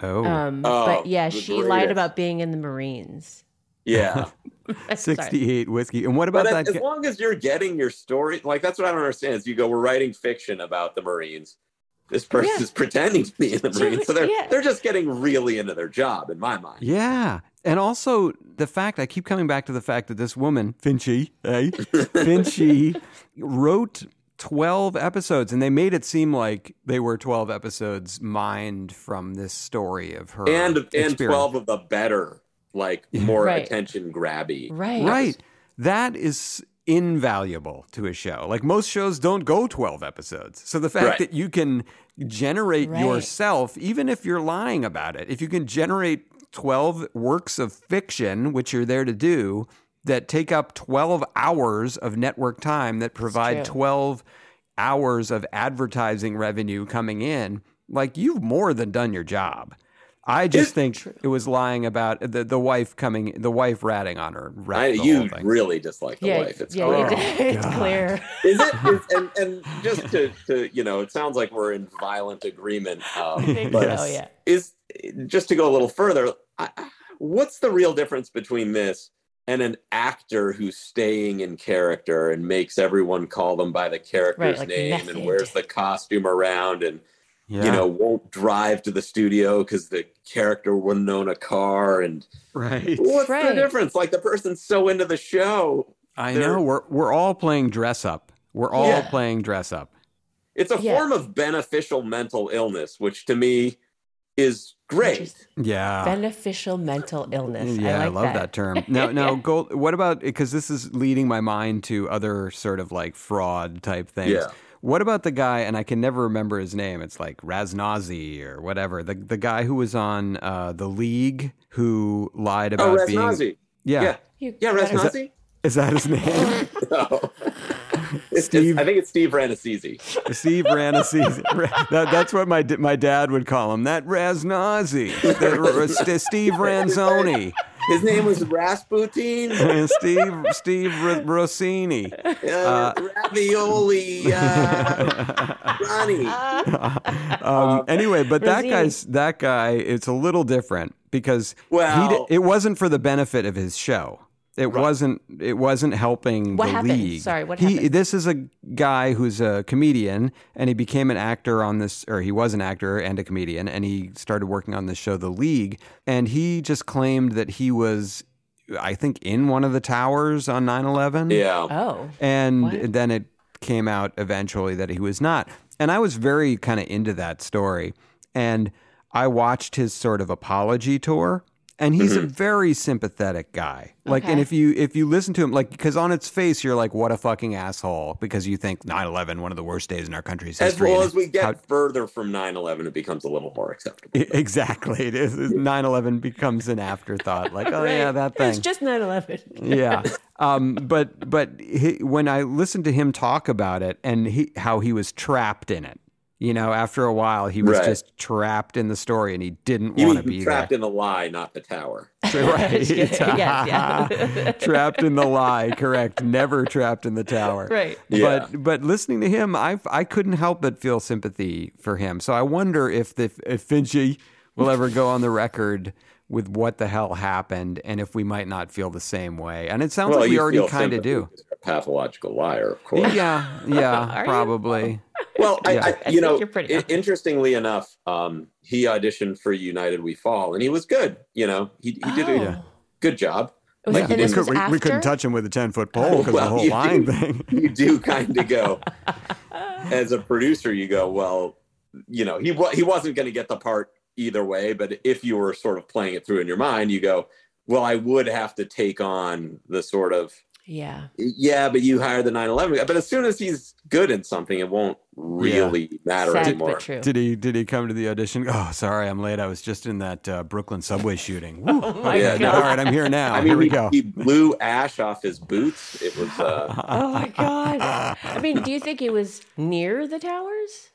Oh. Um, Oh, but yeah, the she lied about being in the Marines. Yeah, 68 whiskey. And what about but that? as, as long as you're getting your story, like that's what I don't understand. Is you go, we're writing fiction about the Marines. This person Yeah. is pretending to be in the Marines, so they're Yeah. they're just getting really into their job, in my mind. Yeah. And also the fact, I keep coming back to the fact that this woman, Finchy, hey, Finchy, wrote 12 episodes and they made it seem like they were 12 episodes mined from this story of her. and and twelve of the better, like more Right. attention grabby. Right. Right. That is invaluable to a show. Like most shows don't go 12 episodes. So the fact Right. that you can generate Right. yourself, even if you're lying about it, if you can generate 12 works of fiction, which you're there to do, that take up 12 hours of network time that provide 12 hours of advertising revenue coming in, like you've more than done your job. I just think it was lying about the, the wife coming, the wife ratting on her. I, wrapped the whole you thing. really dislike the Yeah, wife. It's yeah, oh, it's clear. Is it? Is, and and just to, to you know, it sounds like we're in violent agreement. Um, I think but so, yeah. Is just to go a little further, I, what's the real difference between this and an actor who's staying in character and makes everyone call them by the character's like name method. and wears the costume around and Yeah. you know won't drive to the studio because the character wouldn't own a car and right. what's the difference like the person's so into the show I They're- know. We're we're all playing dress up. We're all Yeah. playing dress up. it's a Yeah. form of beneficial mental illness which to me is great Just Yeah. beneficial mental illness. Yeah, I, I, love that, that. term. Now, now, Gold. What about because this is leading my mind to other sort of like fraud type things. Yeah. What about the guy? And I can never remember his name. It's like Raznazi or whatever. The the guy who was on uh, the League who lied oh about being. Raznazi Yeah. yeah You yeah Raznazi Is that his name? no. It's- Steve- it's- I think it's Steve Rannazzisi. Steve Rannazzisi. that, that's what my my dad would call him. That Raznazi. That, Steve Ranzoni. His name was Rasputin. Steve Steve R- Rossini. Uh, ravioli, uh, Ronnie. um, anyway, but that guy's that guy. It's a little different because he Well- di- it wasn't for the benefit of his show. It wasn't. It wasn't helping What the happened? league. Sorry, what he, happened? This is a guy who's a comedian, and he became an actor on this, or he was an actor and a comedian, and he started working on this show, The League, and he just claimed that he was, I think, in one of the towers on 9-11. Yeah. Oh. And What? then it came out eventually that he was not. And I was very kind of into that story. And I watched his sort of apology tour. And he's a very sympathetic guy. Like, and if you if you listen to him, like, because on its face you're like, what a fucking asshole, because you think 9/11 one of the worst days in our country's As history. well as we get how- further from 9 11, it becomes a little more acceptable. exactly, it is 9/11 becomes an afterthought. Like, oh yeah, that thing. It's just 9 11. yeah. Um, but but he, when I listened to him talk about it and he, how he was trapped in it, you know, after a while he was Right. just trapped in the story and he didn't want to be trapped there. in the lie, not the tower. right. Yes, yeah. trapped in the lie, correct. Never trapped in the tower. Right. Yeah. But but listening to him, I I couldn't help but feel sympathy for him. So I wonder if the if Finchy will ever go on the record with what the hell happened and if we might not feel the same way. And it sounds well, like we already kind of do. a pathological liar, of course. Yeah, yeah, Are you? probably. Well, I, Yeah. I, I you think know, you're i- interestingly enough, um, he auditioned for United We Fall, and he was good. You know, he, he did a Oh. good job. Was Like, it- he and this didn't- was after? touch him with a ten foot pole because Well, you do- thing. you do kind of go as a producer. You go, well, you know, he he wasn't going to get the part either way. But if you were sort of playing it through in your mind, you go, well, I would have to take on the sort of Yeah. yeah, but you hire the 9/11 guy. But as soon as he's good in something, it won't really matter Sad anymore. Did he did he come to the audition? Oh, sorry, I'm late. I was just in that uh, Brooklyn subway shooting. Oh my yeah, no, God. all right, I'm here now. I mean, here we he, go. he blew ash off his boots. It was uh, Oh my God. I mean, do you think he was near the towers?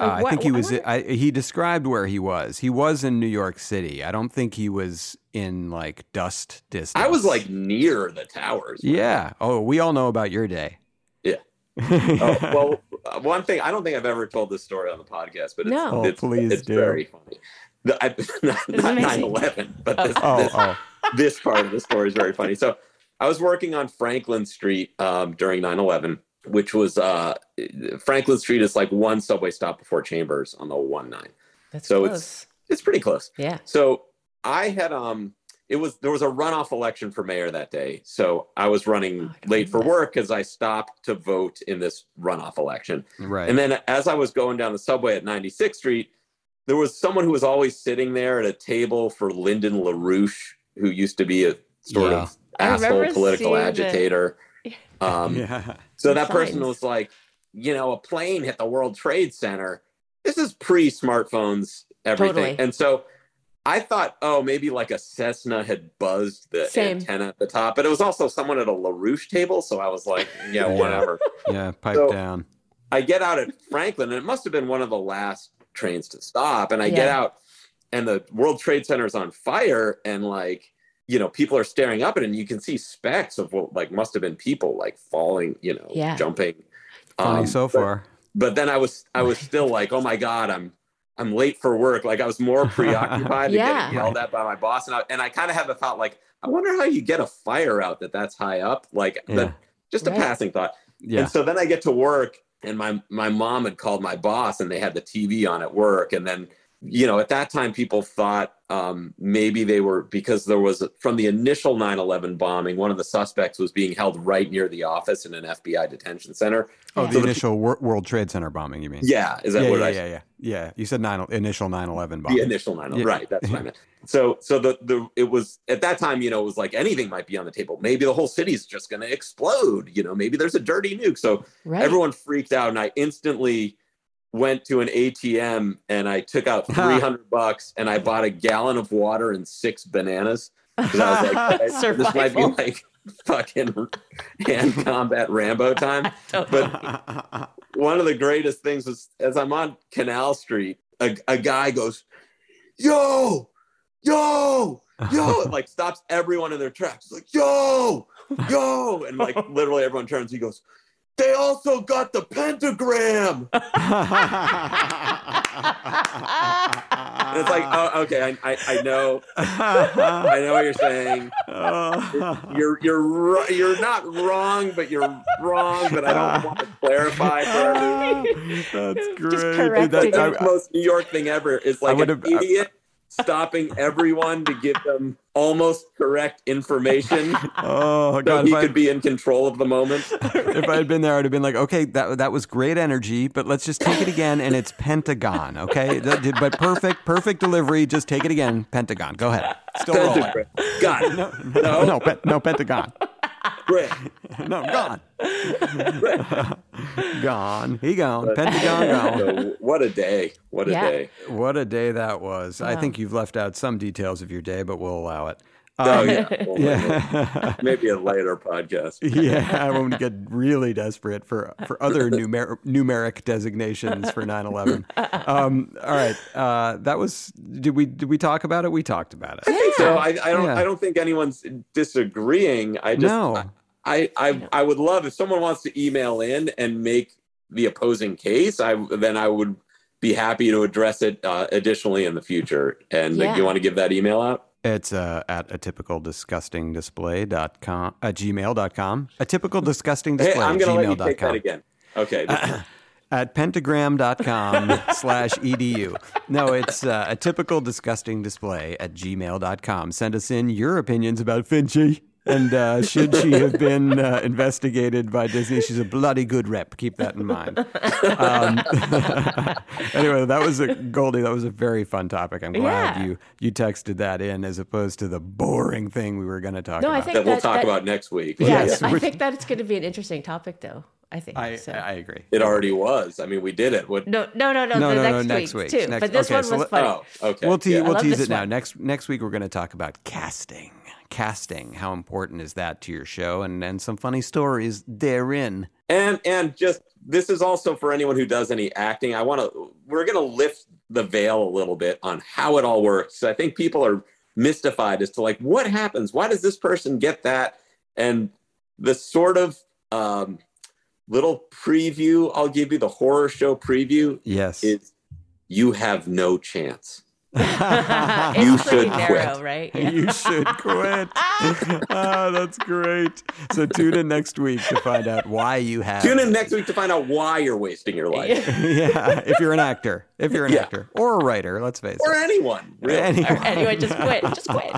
Uh, I what- think he was. wonder- I, he described where he was. He was in New York City. I don't think he was in like dust distance. I was like near the towers. yeah. Oh, we all know about your day. Yeah. oh, well, uh, one thing I don't think I've ever told this story on the podcast, but it's, No. Oh, it's, please it's do. very funny. The, I, not not 9/11, but this, oh, this, oh, this part of the story is very funny. So I was working on Franklin Street um, during 9/11, which was uh, Franklin Street is like one subway stop before Chambers on the 19. That's so close. it's it's pretty close. yeah. So I had um it was there was a runoff election for mayor that day. So I was running Oh, I late for that. work because I stopped to vote in this runoff election. right. And then as I was going down the subway at 96th Street, there was someone who was always sitting there at a table for Lyndon LaRouche, who used to be a sort Yeah. of asshole political seeing the- agitator. Um, yeah. so The that person was like, you know, a plane hit the World Trade Center. This is pre smartphones, everything. Totally. And so I thought, oh, maybe like a Cessna had buzzed the Same. antenna at the top, but it was also someone at a LaRouche table. So I was like, yeah, Yeah. whatever. Yeah. Pipe So- down. I get out at Franklin, and it must have been one of the last trains to stop. And I get out, and the World Trade Center is on fire, and like, you know, people are staring up at it, and you can see specks of what like must have been people like falling, you know, Yeah. jumping. Funny Um, so but- far. but then I was I was still like, oh my god, I'm I'm late for work. Like I was more preoccupied with Yeah. getting yelled at by my boss, and I and I kind of had the thought like, I wonder how you get a fire out that that's high up. Like Yeah. the, just a Right. passing thought. Yeah. And so then I get to work, and my my mom had called my boss, and they had the TV on at work, and then you know at that time people thought um, maybe they were because there was from the initial 9/11 bombing, one of the suspects was being held right near the office in an FBI detention center. Oh, the So the- initial Wor- World Trade Center bombing, you mean? Yeah, is that yeah, what yeah, I yeah, yeah, yeah. You said nine, initial 9/11 bombing. the initial 9 Yeah. right that's what i meant so so the the it was at that time you know it was like anything might be on the table maybe the whole city's just going to explode you know maybe there's a dirty nuke so Right. everyone freaked out and i instantly went to an atm and i took out 300 bucks and i bought a gallon of water and six bananas 'Cause I was like, this might be like fucking hand combat rambo time but one of the greatest things was as I'm on Canal Street, a, a guy goes, Yo, yo, yo, and like stops everyone in their tracks. He's like, yo, yo. And like literally everyone turns. He goes, They also got the pentagram. It's like, oh, okay, I, I, I know, I know what you're saying. You're you're you're not wrong, but you're wrong. But I don't want to clarify for everyone. That's great. Just Dude, that- it. I- That's the most New York thing ever. Is like an would've- I- idiot stopping everyone to give them almost correct information oh so god, he I, could be in control of the moment. if I had been there, I'd have been like, okay, that that was great energy, but let's just take it again, and it's Pentagon, okay? But perfect, perfect delivery. Just take it again, Pentagon. Go ahead. Still rolling. Pentagram. Got. No, No. no, no, no Pentagon. Great. No, gone. gone. He gone. Pentagon gone. So what a day. What a Yeah. day. What a day that was. I think you've left out some details of your day, but we'll allow it. Oh yeah. Well, yeah. Maybe a later podcast. yeah, when we get really desperate for for other numer- numeric designations for 9/11. Um, all right, uh, that was. Did we did we talk about it? We talked about it. I think so. I, I don't. Yeah. I don't think anyone's disagreeing. I just. No. I, I I would love if someone wants to email in and make the opposing case. I then I would be happy to address it uh, additionally in the future. And Yeah. you want to give that email out? It's uh, at a typical disgusting display.com, at gmail.com. A typical disgusting Hey, display I'm at going to let you take that gmail.com. again. Okay. At pentagram.com slash edu. No, it's uh, a typical disgusting display at gmail.com. Send us in your opinions about Finchy. And uh, should she have been uh, investigated by Disney? She's a bloody good rep. Keep that in mind. Um, anyway, that was a Goldy. That was a very fun topic. I'm glad Yeah. you you texted that in as opposed to the boring thing we were going to talk No, I about. think that we'll talk that- about next week. Yeah, Yes, I think that it's going to be an interesting topic, though. I think. I, so. I agree. It already was. I mean, we did it. What? no, no, no, no, No, the no, no, next, next week, week, too. next- but this okay, one so was let- funny. Oh, okay. We'll, te- Yeah. We'll tease this it now. Next next week we're going to talk about casting. Casting. How important is that to your show? And and some funny stories therein. and and just this is also for anyone who does any acting i want to we're going to lift the veil a little bit on how it all works i think people are mystified as to like what happens why does this person get that and the sort of um, little preview i'll give you the horror show preview Yes. is you have no chance You pretty should narrow, quit. right? you should quit. oh, that's great. So tune in next week to find out why you have. tune in next week to find out why you're wasting your life yeah, if you're an actor, if you're an Yeah. actor or a writer, let's face it. or it. anyone really. Anyone. anyway, just quit. Just quit.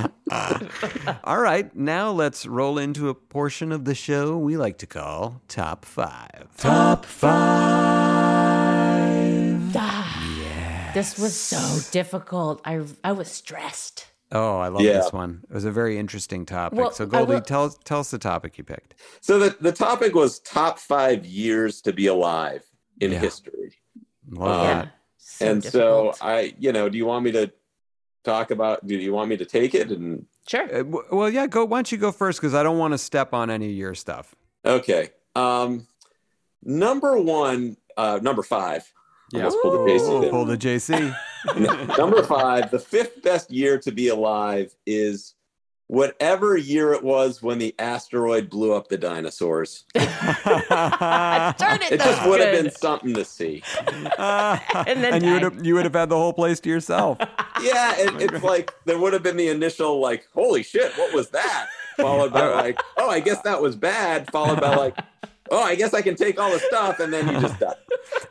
All right, now let's roll into a portion of the show we like to call Top Five. Top Five. Ah. This was so difficult. I I was stressed. Oh, I love Yeah. this one. It was a very interesting topic. Well, so, Goldy, will- tell tell us the topic you picked. So the, the topic was top five years to be alive in Yeah. history. Love Um, that. So and difficult. so I, you know, do you want me to talk about, do you want me to take it? And sure. Uh, well, yeah. Go. Why don't you go first? Because I don't want to step on any of your stuff. okay. Um, number one, uh, number five. Almost pulled a Oh, JC there. pull the JC. number five, the fifth best year to be alive is whatever year it was when the asteroid blew up the dinosaurs. Darn it, It just that's would have been something to see. and then and you would have you would have had the whole place to yourself. Yeah, it, it's like there would have been the initial like, "Holy shit, what was that?" Followed by like, "Oh, I guess that was bad." Followed by like, "Oh, I guess I can take all the stuff," and then you just die.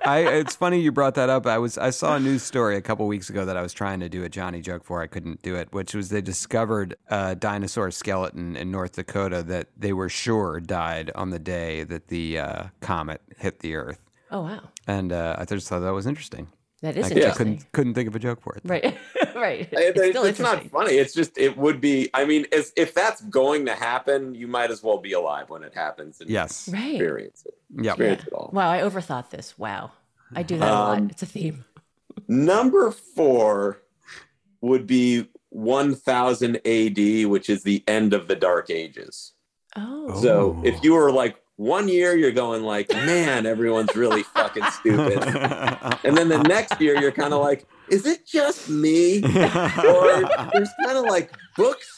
I it's funny you brought that up. I was I saw a news story a couple weeks ago that I was trying to do a Johnny joke for. I couldn't do it, which was they discovered a dinosaur skeleton in North Dakota that they were sure died on the day that the uh, comet hit the Earth. Oh wow, And uh, I just thought that was interesting. That is I, I couldn't couldn't think of a joke for it. Right, right. It's it's, still it's not funny. It's just it would be. I mean, if, if that's going to happen, you might as well be alive when it happens and Yes. Right. experience it. Yep. Experience it all. Wow, I overthought this. Wow, I do that a lot. Um, It's a theme. Number four would be 1000 AD, which is the end of the Dark Ages. Oh, So if you were like one year, you're going like, man, everyone's really fucking stupid. And then the next year, you're kind of like, is it just me? Or there's kind of like books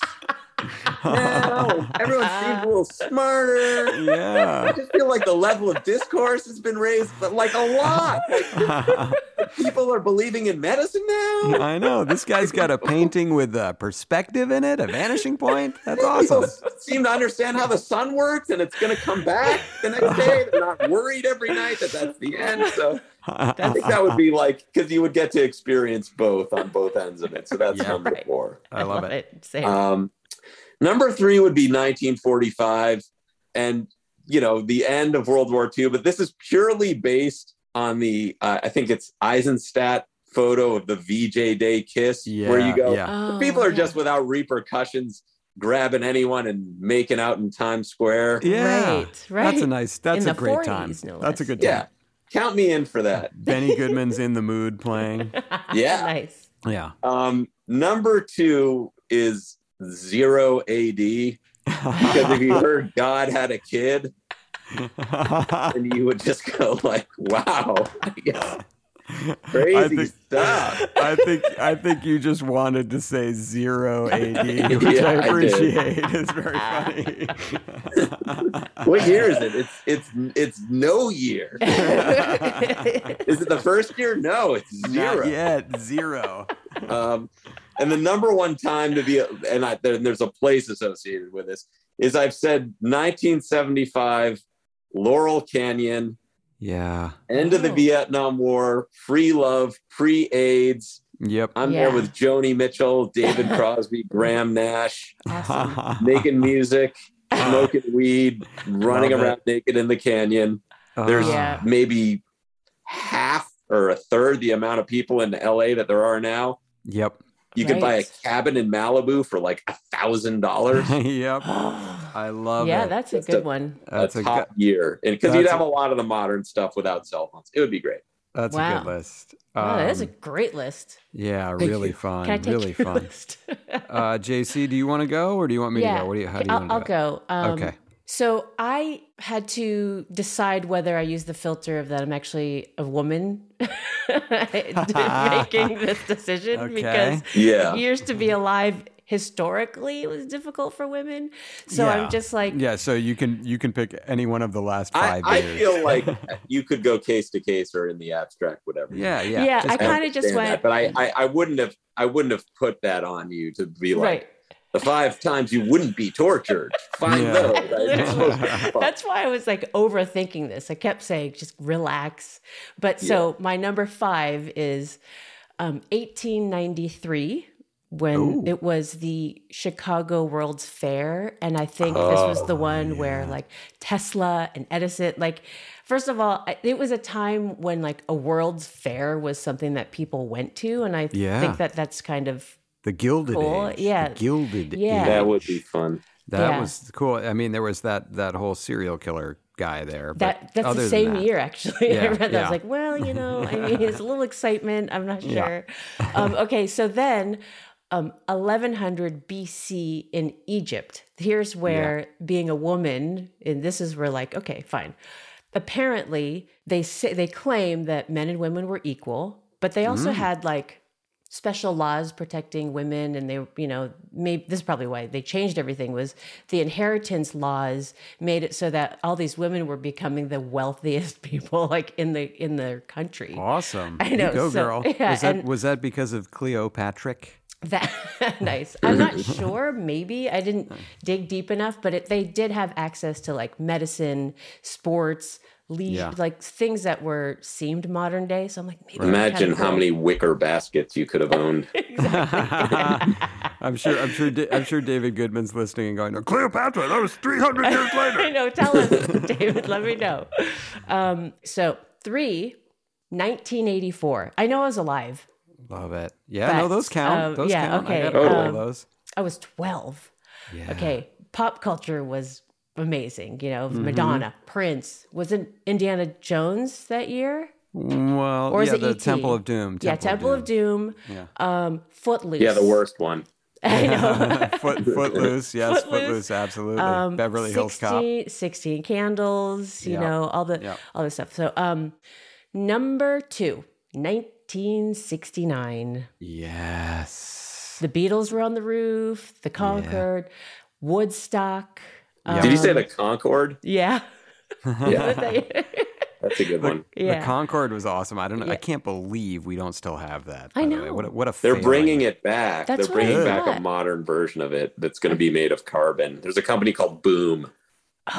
now. Everyone seems a little smarter. Yeah. I just feel like the level of discourse has been raised, but like a lot. Like, people are believing in medicine now. I know this guy's got a painting with a perspective in it, a vanishing point. That's People awesome. seem to understand how the sun works and it's going to come back the next day. They're not worried every night that that's the end. So I think that would be like because you would get to experience both on both ends of it. So that's Yeah. number Right. four. I love it. Same. Um, number three would be 1945, and you know the end of World War II. But this is purely based on the uh, I think it's Eisenstaedt photo of the VJ Day kiss, where you go. yeah. Oh, people are yeah. just without repercussions grabbing anyone and making out in Times Square. Yeah, Right, right. That's a nice. That's In a great 40s, time. no that's a less. good Yeah. Count me in for that. Benny Goodman's in the mood playing. Yeah. nice. Yeah. Um, number two is zero AD because if you heard God had a kid, and you would just go like, "Wow, yeah, crazy think- stuff." I think I think you just wanted to say zero AD, which Yeah, I I appreciate. It's very funny. What year is it? It's it's it's no year. is it the first year? No, it's zero. Not yet zero. um, and the number one time to be, and I, there, there's a place associated with this, is I've said 1975, Laurel Canyon, Yeah. end of the Oh. Vietnam War, free love, pre AIDS. Yep. I'm Yeah. there with Joni Mitchell, David Crosby, Graham Nash, Awesome. making music, smoking weed, running Love it. around naked in the canyon. There's Ah. Yeah. maybe half or a third the amount of people in LA that there are now. Yep. You could buy a cabin in Malibu for like a thousand dollars. yep. I love yeah, it. that's a good a- one. That's a a top good, year, and because you'd have a- a lot of the modern stuff without cell phones, it would be great. that's a Wow. good list. Wow, that is a Um, great list. yeah, Thank really you. fun. Can I take really your fun. list? Uh, JC, do you want to go or do you want me to go? What do you? How do you I'll, want to I'll do it? go. Um, Okay. So I had to decide whether I use the filter of that I'm actually a woman making this decision Okay. because Yeah. years to be alive historically it was difficult for women. So Yeah. I'm just like, Yeah, so you can you can pick any one of the last five I years. feel like you could go case to case or in the abstract, whatever. yeah, yeah, yeah, Just I kind of just went that, but I, I, I wouldn't have, I wouldn't have put that on you to be like right. The five times you wouldn't be tortured. Find Yeah. those. It's supposed to be fun. That's why I was like overthinking this. I kept saying, just relax. But so my number five is um, 1893 when Ooh. it was the Chicago World's Fair. And I think this was the one where like Tesla and Edison, like, first of all, it was a time when like a World's Fair was something that people went to. And I Yeah. think that that's kind of the Gilded Cool, Age. yeah. The Gilded Yeah. Age. that would be fun. That Yeah. was cool. I mean, there was that that whole serial killer guy there. But That that's the same that- year, actually. I read that. I was like, well, you know, I mean, it's a little excitement. I'm not Yeah. sure. Um, okay, so then, um, 1100 BC in Egypt. Here's where being a woman, and this is where, like, okay, fine. Apparently, they say they claim that men and women were equal, but they Mm. also had like special laws protecting women and they you know maybe this is probably why they changed everything was the inheritance laws made it so that all these women were becoming the wealthiest people like in the in their country Awesome. I know, You go, so- girl. yeah, was that and- was that because of Cleopatra? that nice i'm not sure maybe i didn't dig deep enough but it, they did have access to like medicine sports leisure Yeah. like things that were seemed modern day so i'm like maybe Imagine how many wicker baskets you could have owned. I'm sure. I'm sure. I'm sure David Goodman's listening and going, "Cleopatra, that was 300 years later." I know. Tell us, David. Let me know. Um, so, three, 1984. I know I was alive. Love it. Yeah, no, but, those count. um, those yeah, count. okay. I got a couple um, of those. I was 12. Yeah. Okay. Pop culture was amazing. You know, Mhm. Madonna, Prince. Wasn't Indiana Jones that year? Well, Or is yeah, it the E.T.? Temple of Doom. yeah, Temple of Doom. Yeah. Um, Footloose. Yeah, the worst one. I know. Foot, footloose, yes, Footloose. footloose, absolutely. Um, Beverly Hills Cop. 16, 16 candles, you Yeah. know, all the Yeah. all this stuff. So um number two, 1969. Yes. The Beatles were on the roof, the Concorde, Woodstock. Did you say um, the Concorde? Yeah. Yeah. That's a good one. Yeah. The Concorde was awesome. I don't know. I can't believe we don't still have that. I by the way. know. What a, what a They're failing. bringing it back. That's They're bringing back a modern version of it that's going to be made of carbon. There's a company called Boom.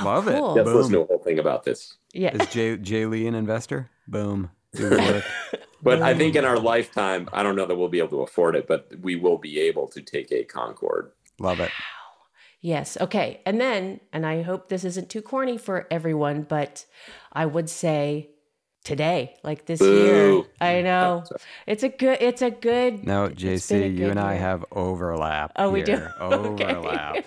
Love cool. it. Just listen to a whole thing about this. Yeah. Is Jay, Jay Lee an investor? Boom. Do the work. But I think in our lifetime, I don't know that we'll be able to afford it, but we will be able to take a Concorde. Love it. Yes. Okay. And then, and I hope this isn't too corny for everyone, but I would say today, like this year. I know. It's a good, it's a good. No, it's been a JC, you good and I year. have overlap. Oh, we do? here. Okay. Overlap.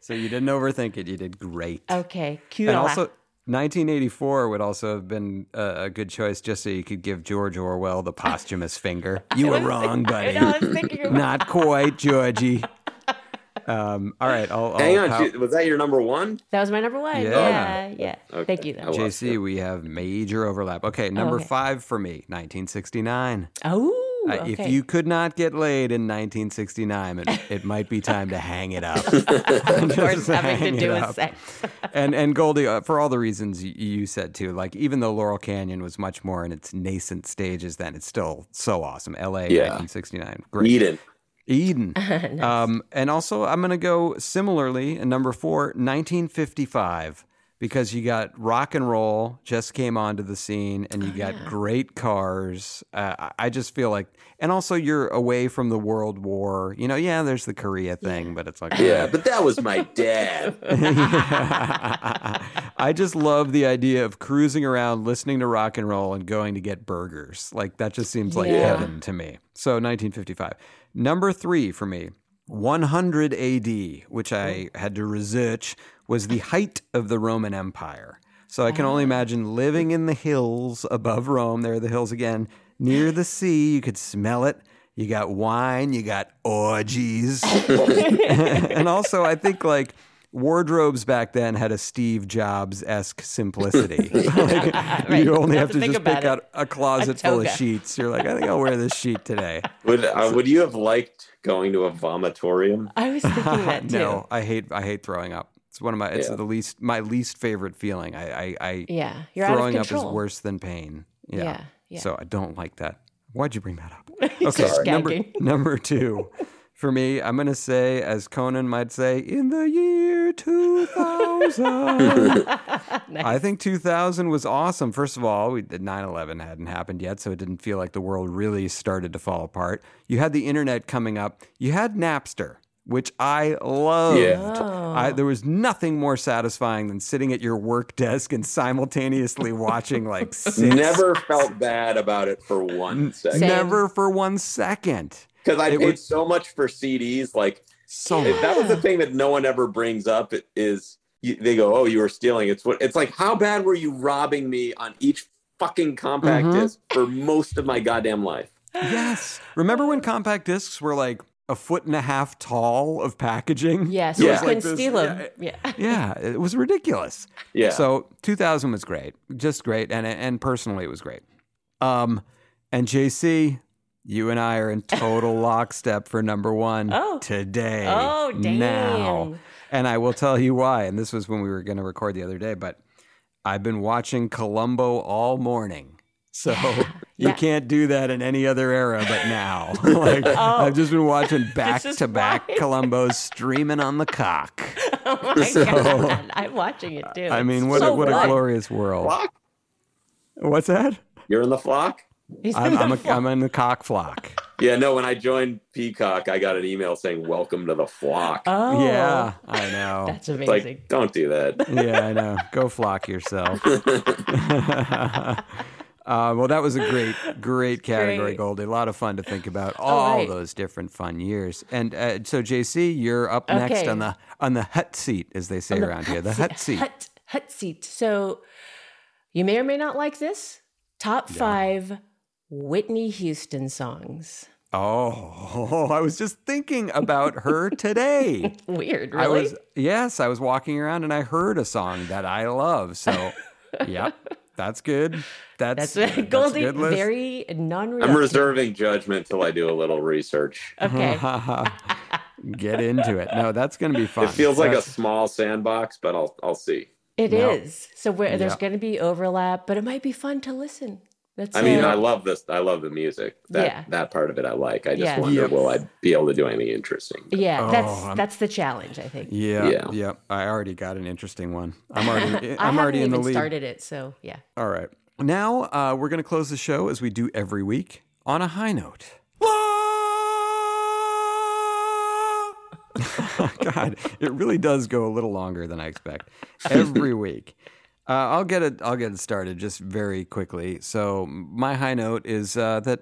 so you didn't overthink it. You did great. Okay. Cute. and also, 1984 would also have been a, a good choice just so you could give George Orwell the posthumous finger. You were wrong, buddy. know, I was thinking about Not quite, Georgie. Um, all right. I'll, Hang I'll on, pow- she- was that your number one? That was my number one. Yeah. Yeah. Yeah. Okay. Thank you. Though. I will. JC, we have major overlap. Okay, number okay. five for me, 1969. Oh. Uh, okay. If you could not get laid in 1969, it, it might be time to hang it up. of course, Just having to do with up. sex. and and Goldy, uh, for all the reasons y- you said too, like even though Laurel Canyon was much more in its nascent stages then, it's still so awesome. L.A. Yeah. 1969, great. Eden. Eden. um, and also, I'm going to go similarly in number four, 1955, because you got rock and roll just came onto the scene and you got great cars. Uh, I- I just feel like, and also you're away from the World War. You know, yeah, there's the Korea thing, but it's like, Yeah, but that was my dad. I just love the idea of cruising around, listening to rock and roll, and going to get burgers. Like that just seems like Yeah. heaven to me. So 1955. Number three for me, 100 AD, which I had to research, was the height of the Roman Empire. So I can only imagine living in the hills above Rome. There are the hills again, near the sea. You could smell it. You got wine. You got orgies. and also, I think like wardrobes back then had a Steve Jobs esque simplicity. Like, Right. You only You have have to to think just pick about out a closet A full of sheets. You're like, I think I'll wear this sheet today. Would uh, would you have liked going to a vomitorium? I was thinking that too. no, I hate I hate throwing up. It's one of my it's Yeah. the least my least favorite feeling. I I, I Yeah. You're throwing up is worse than pain. Yeah. Yeah, yeah. So I don't like that. Why'd you bring that up? Okay, number number two. For me, I'm gonna say, as Conan might say, in the year 2000. I think 2000 was awesome. First of all, we, the 9/11 hadn't happened yet, so it didn't feel like the world really started to fall apart. You had the internet coming up. You had Napster, which I loved. Yeah. I, there was nothing more satisfying than sitting at your work desk and simultaneously watching like six, Never felt bad about it for one second. Same. never for one second. Because I It paid was- so much for CDs. Like So if that was the thing that no one ever brings up. Is you, they go, "Oh, you were stealing." It's what it's like. How bad were you robbing me on each fucking compact Mhm. disc for most of my goddamn life? Yes. Remember when compact discs were like a foot and a half tall of packaging? Yes, Yeah. you It's couldn't like steal them. yeah. Yeah. Yeah, it was ridiculous. Yeah. So 2000 was great, just great, and and personally it was great. Um, and JC, You and I are in total lockstep for number one Oh. today. Oh, damn. Now. And I will tell you why. And this was when we were going to record the other day, but I've been watching Columbo all morning. So you Yeah. can't do that in any other era but now. like Oh. I've just been watching back to back Columbo's streaming on the cock. Oh my So- god, I'm watching it too. I mean, what so a, what a glorious world. Flock? What's that? You're in the flock? He's I'm, in I'm, the a, flock. I'm in the cock flock. Yeah, no, when I joined Peacock, I got an email saying, Welcome to the flock. Oh, Yeah, I know. that's It's amazing. like, don't do that. yeah, I know. Go flock yourself. Uh, well, that was a great, great category, great. Goldy. A lot of fun to think about all right. those different fun years. And uh, so, JC, you're up next on the on the hut seat, as they say around here. The hut seat. Hut, hut seat. So you may or may not like this. Top five Whitney Houston songs. Oh, I was just thinking about her today. Weird, I was yes, I was walking around and I heard a song that I love. So, yep, that's good. That's That's, a Goldy. good list. Very non. I'm reserving judgment till I do a little research. Okay. Get into it. No, that's going to be fun. It feels like a small sandbox, but I'll I'll see. It is. No. So where, there's Yeah. going to be overlap, but it might be fun to listen. That's I mean, it. I love this. I love the music. That Yeah. that part of it I like. I just Yeah. wonder Yep. will I be able to do anything interesting? yeah, Oh, that's I'm- that's the challenge, I think. Yeah, yeah, Yeah. I already got an interesting one. I'm already. I I'm already in the lead. started it, so yeah. All right. Now uh, we're going to close the show as we do every week on a high note. God, it really does go a little longer than I expect every week. Uh, I'll get it. I'll get it started just very quickly. So my high note is uh, that,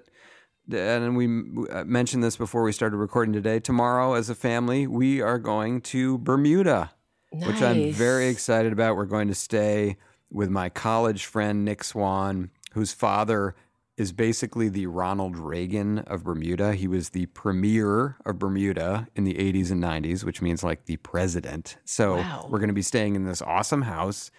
and we uh, mentioned this before we started recording today. Tomorrow, as a family, we are going to Bermuda, which I'm very excited about. We're going to stay with my college friend Nick Swan, whose father is basically the Ronald Reagan of Bermuda. He was the premier of Bermuda in the 80s and 90s, which means like the president. So Wow. we're going to be staying in this awesome house.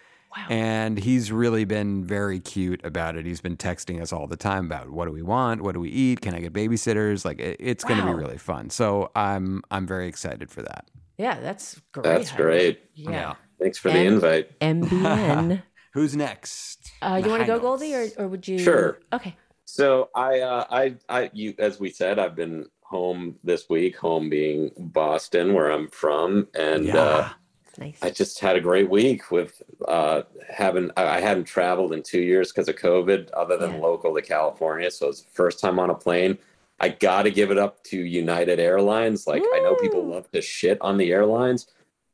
And he's really been very cute about it. He's been texting us all the time about what do we want, what do we eat, can I get babysitters? Like it, it's going to be really fun. So I'm I'm very excited for that. Yeah, that's great. That's Heidi. great. Yeah. Thanks for the invite. MBN. Who's next? uh, you want to go, Goldy, or, or would you? Sure. Okay. So I, uh, I, I, you, as we said, I've been home this week. Home being Boston, where I'm from, and Yeah. uh, Nice. I just had a great week with uh, having. I I hadn't traveled in two years because of COVID, other than Yeah. local to California. So it's the first time on a plane. I got to give it up to United Airlines. Like I know people love to shit on the airlines,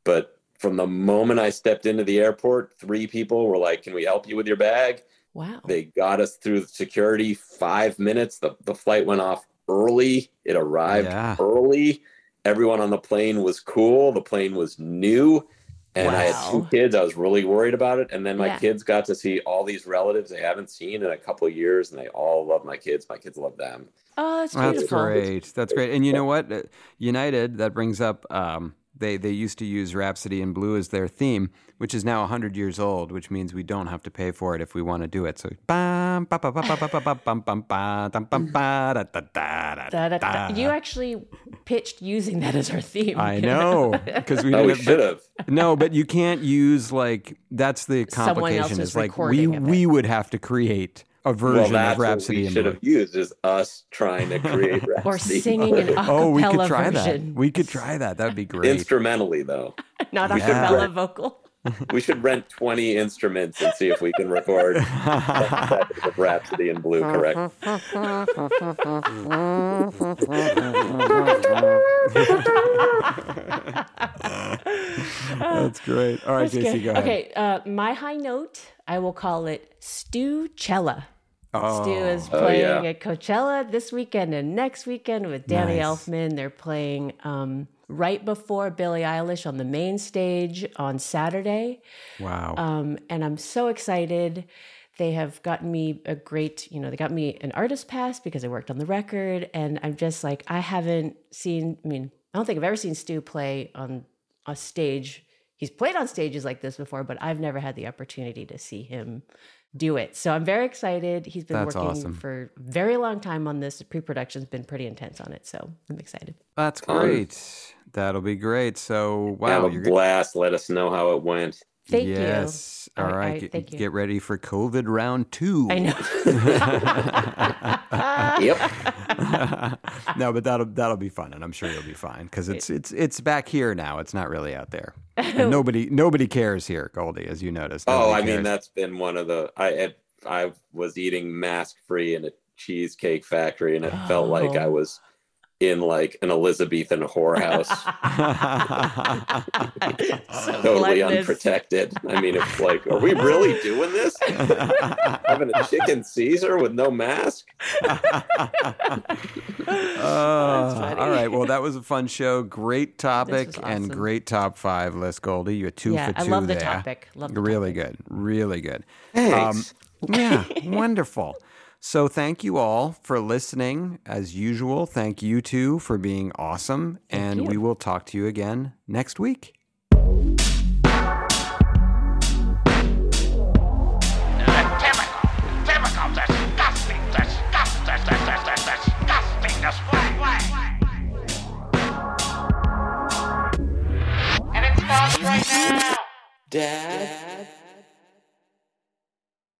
but from the moment I stepped into the airport, three people were like, "Can we help you with your bag?" wow. They got us through security five minutes. The, the flight went off early. It arrived Yeah. early. Everyone on the plane was cool. The plane was new. And I had two kids. I was really worried about it. And then my Yeah. kids got to see all these relatives they haven't seen in a couple of years. And they all love my kids. My kids love them. Oh, that's That's great. That's great. And you know what? Uh, United, that brings up, um, they, they used to use Rhapsody in Blue as their theme, which is now 100 years old, which means we don't have to pay for it if we want to do it. So. You actually pitched using that as our theme. I know because we Oh, didn't we have- should have. no, but you can't use like that's the Someone complication. else's Is like we it. we would have to create a version Well, that's of what Rhapsody we in should have used is us trying to create or singing an acapella Oh, we could try version, that. We could try that. That'd be great. Instrumentally, though. not we should acapella rent- vocal. We should rent 20 instruments and see if we can record 10 seconds Rhapsody in Blue correct. That's great. All right, That's JC, good. go ahead. Okay, uh, my high note, I will call it Stu Cella. Stu is Oh, playing yeah. at Coachella this weekend and next weekend with Danny Nice. Elfman. They're playing um, right before Billie Eilish on the main stage on Saturday. Wow. Um, and I'm so excited. They have gotten me a great, you know, they got me an artist pass because I worked on the record. And I'm just like, I haven't seen, I mean, I don't think I've ever seen Stu play on a stage he's played on stages like this before, but I've never had the opportunity to see him do it. So I'm very excited. He's been That's working awesome. for a very long time on this. Pre-production's been pretty intense on it, so I'm excited. That's Um, great. That'll be great. So wow, Have a you're gonna- blast. Let us know how it went. Thank you. yes. All right. I- right. I- get, thank you. get ready for COVID round two. I know. Yep. no, but that'll that'll be fun, and I'm sure you'll be fine because it's it's it's back here now. It's not really out there. And nobody nobody cares here, Goldy, as you noticed. Oh, Nobody I mean that's been one of the I I was eating mask free in a cheesecake factory, and it felt like oh. I Oh. was in like an Elizabethan whorehouse, totally Gluttonous. unprotected. I mean, it's like, are we really doing this? Having a chicken Caesar with no mask? Uh, all right. Well, that was a fun show. Great topic was and great top five list, Goldy. You're two Yeah, for I two love the there. topic. Love the really topic. good. Really good. Thanks. yeah, wonderful. So thank you all for listening. As usual, thank you two for being awesome. and you. we will talk to you again next week. Typical, typical, disgusting, disgusting, disgusting, disgusting. And it starts right now. Dad?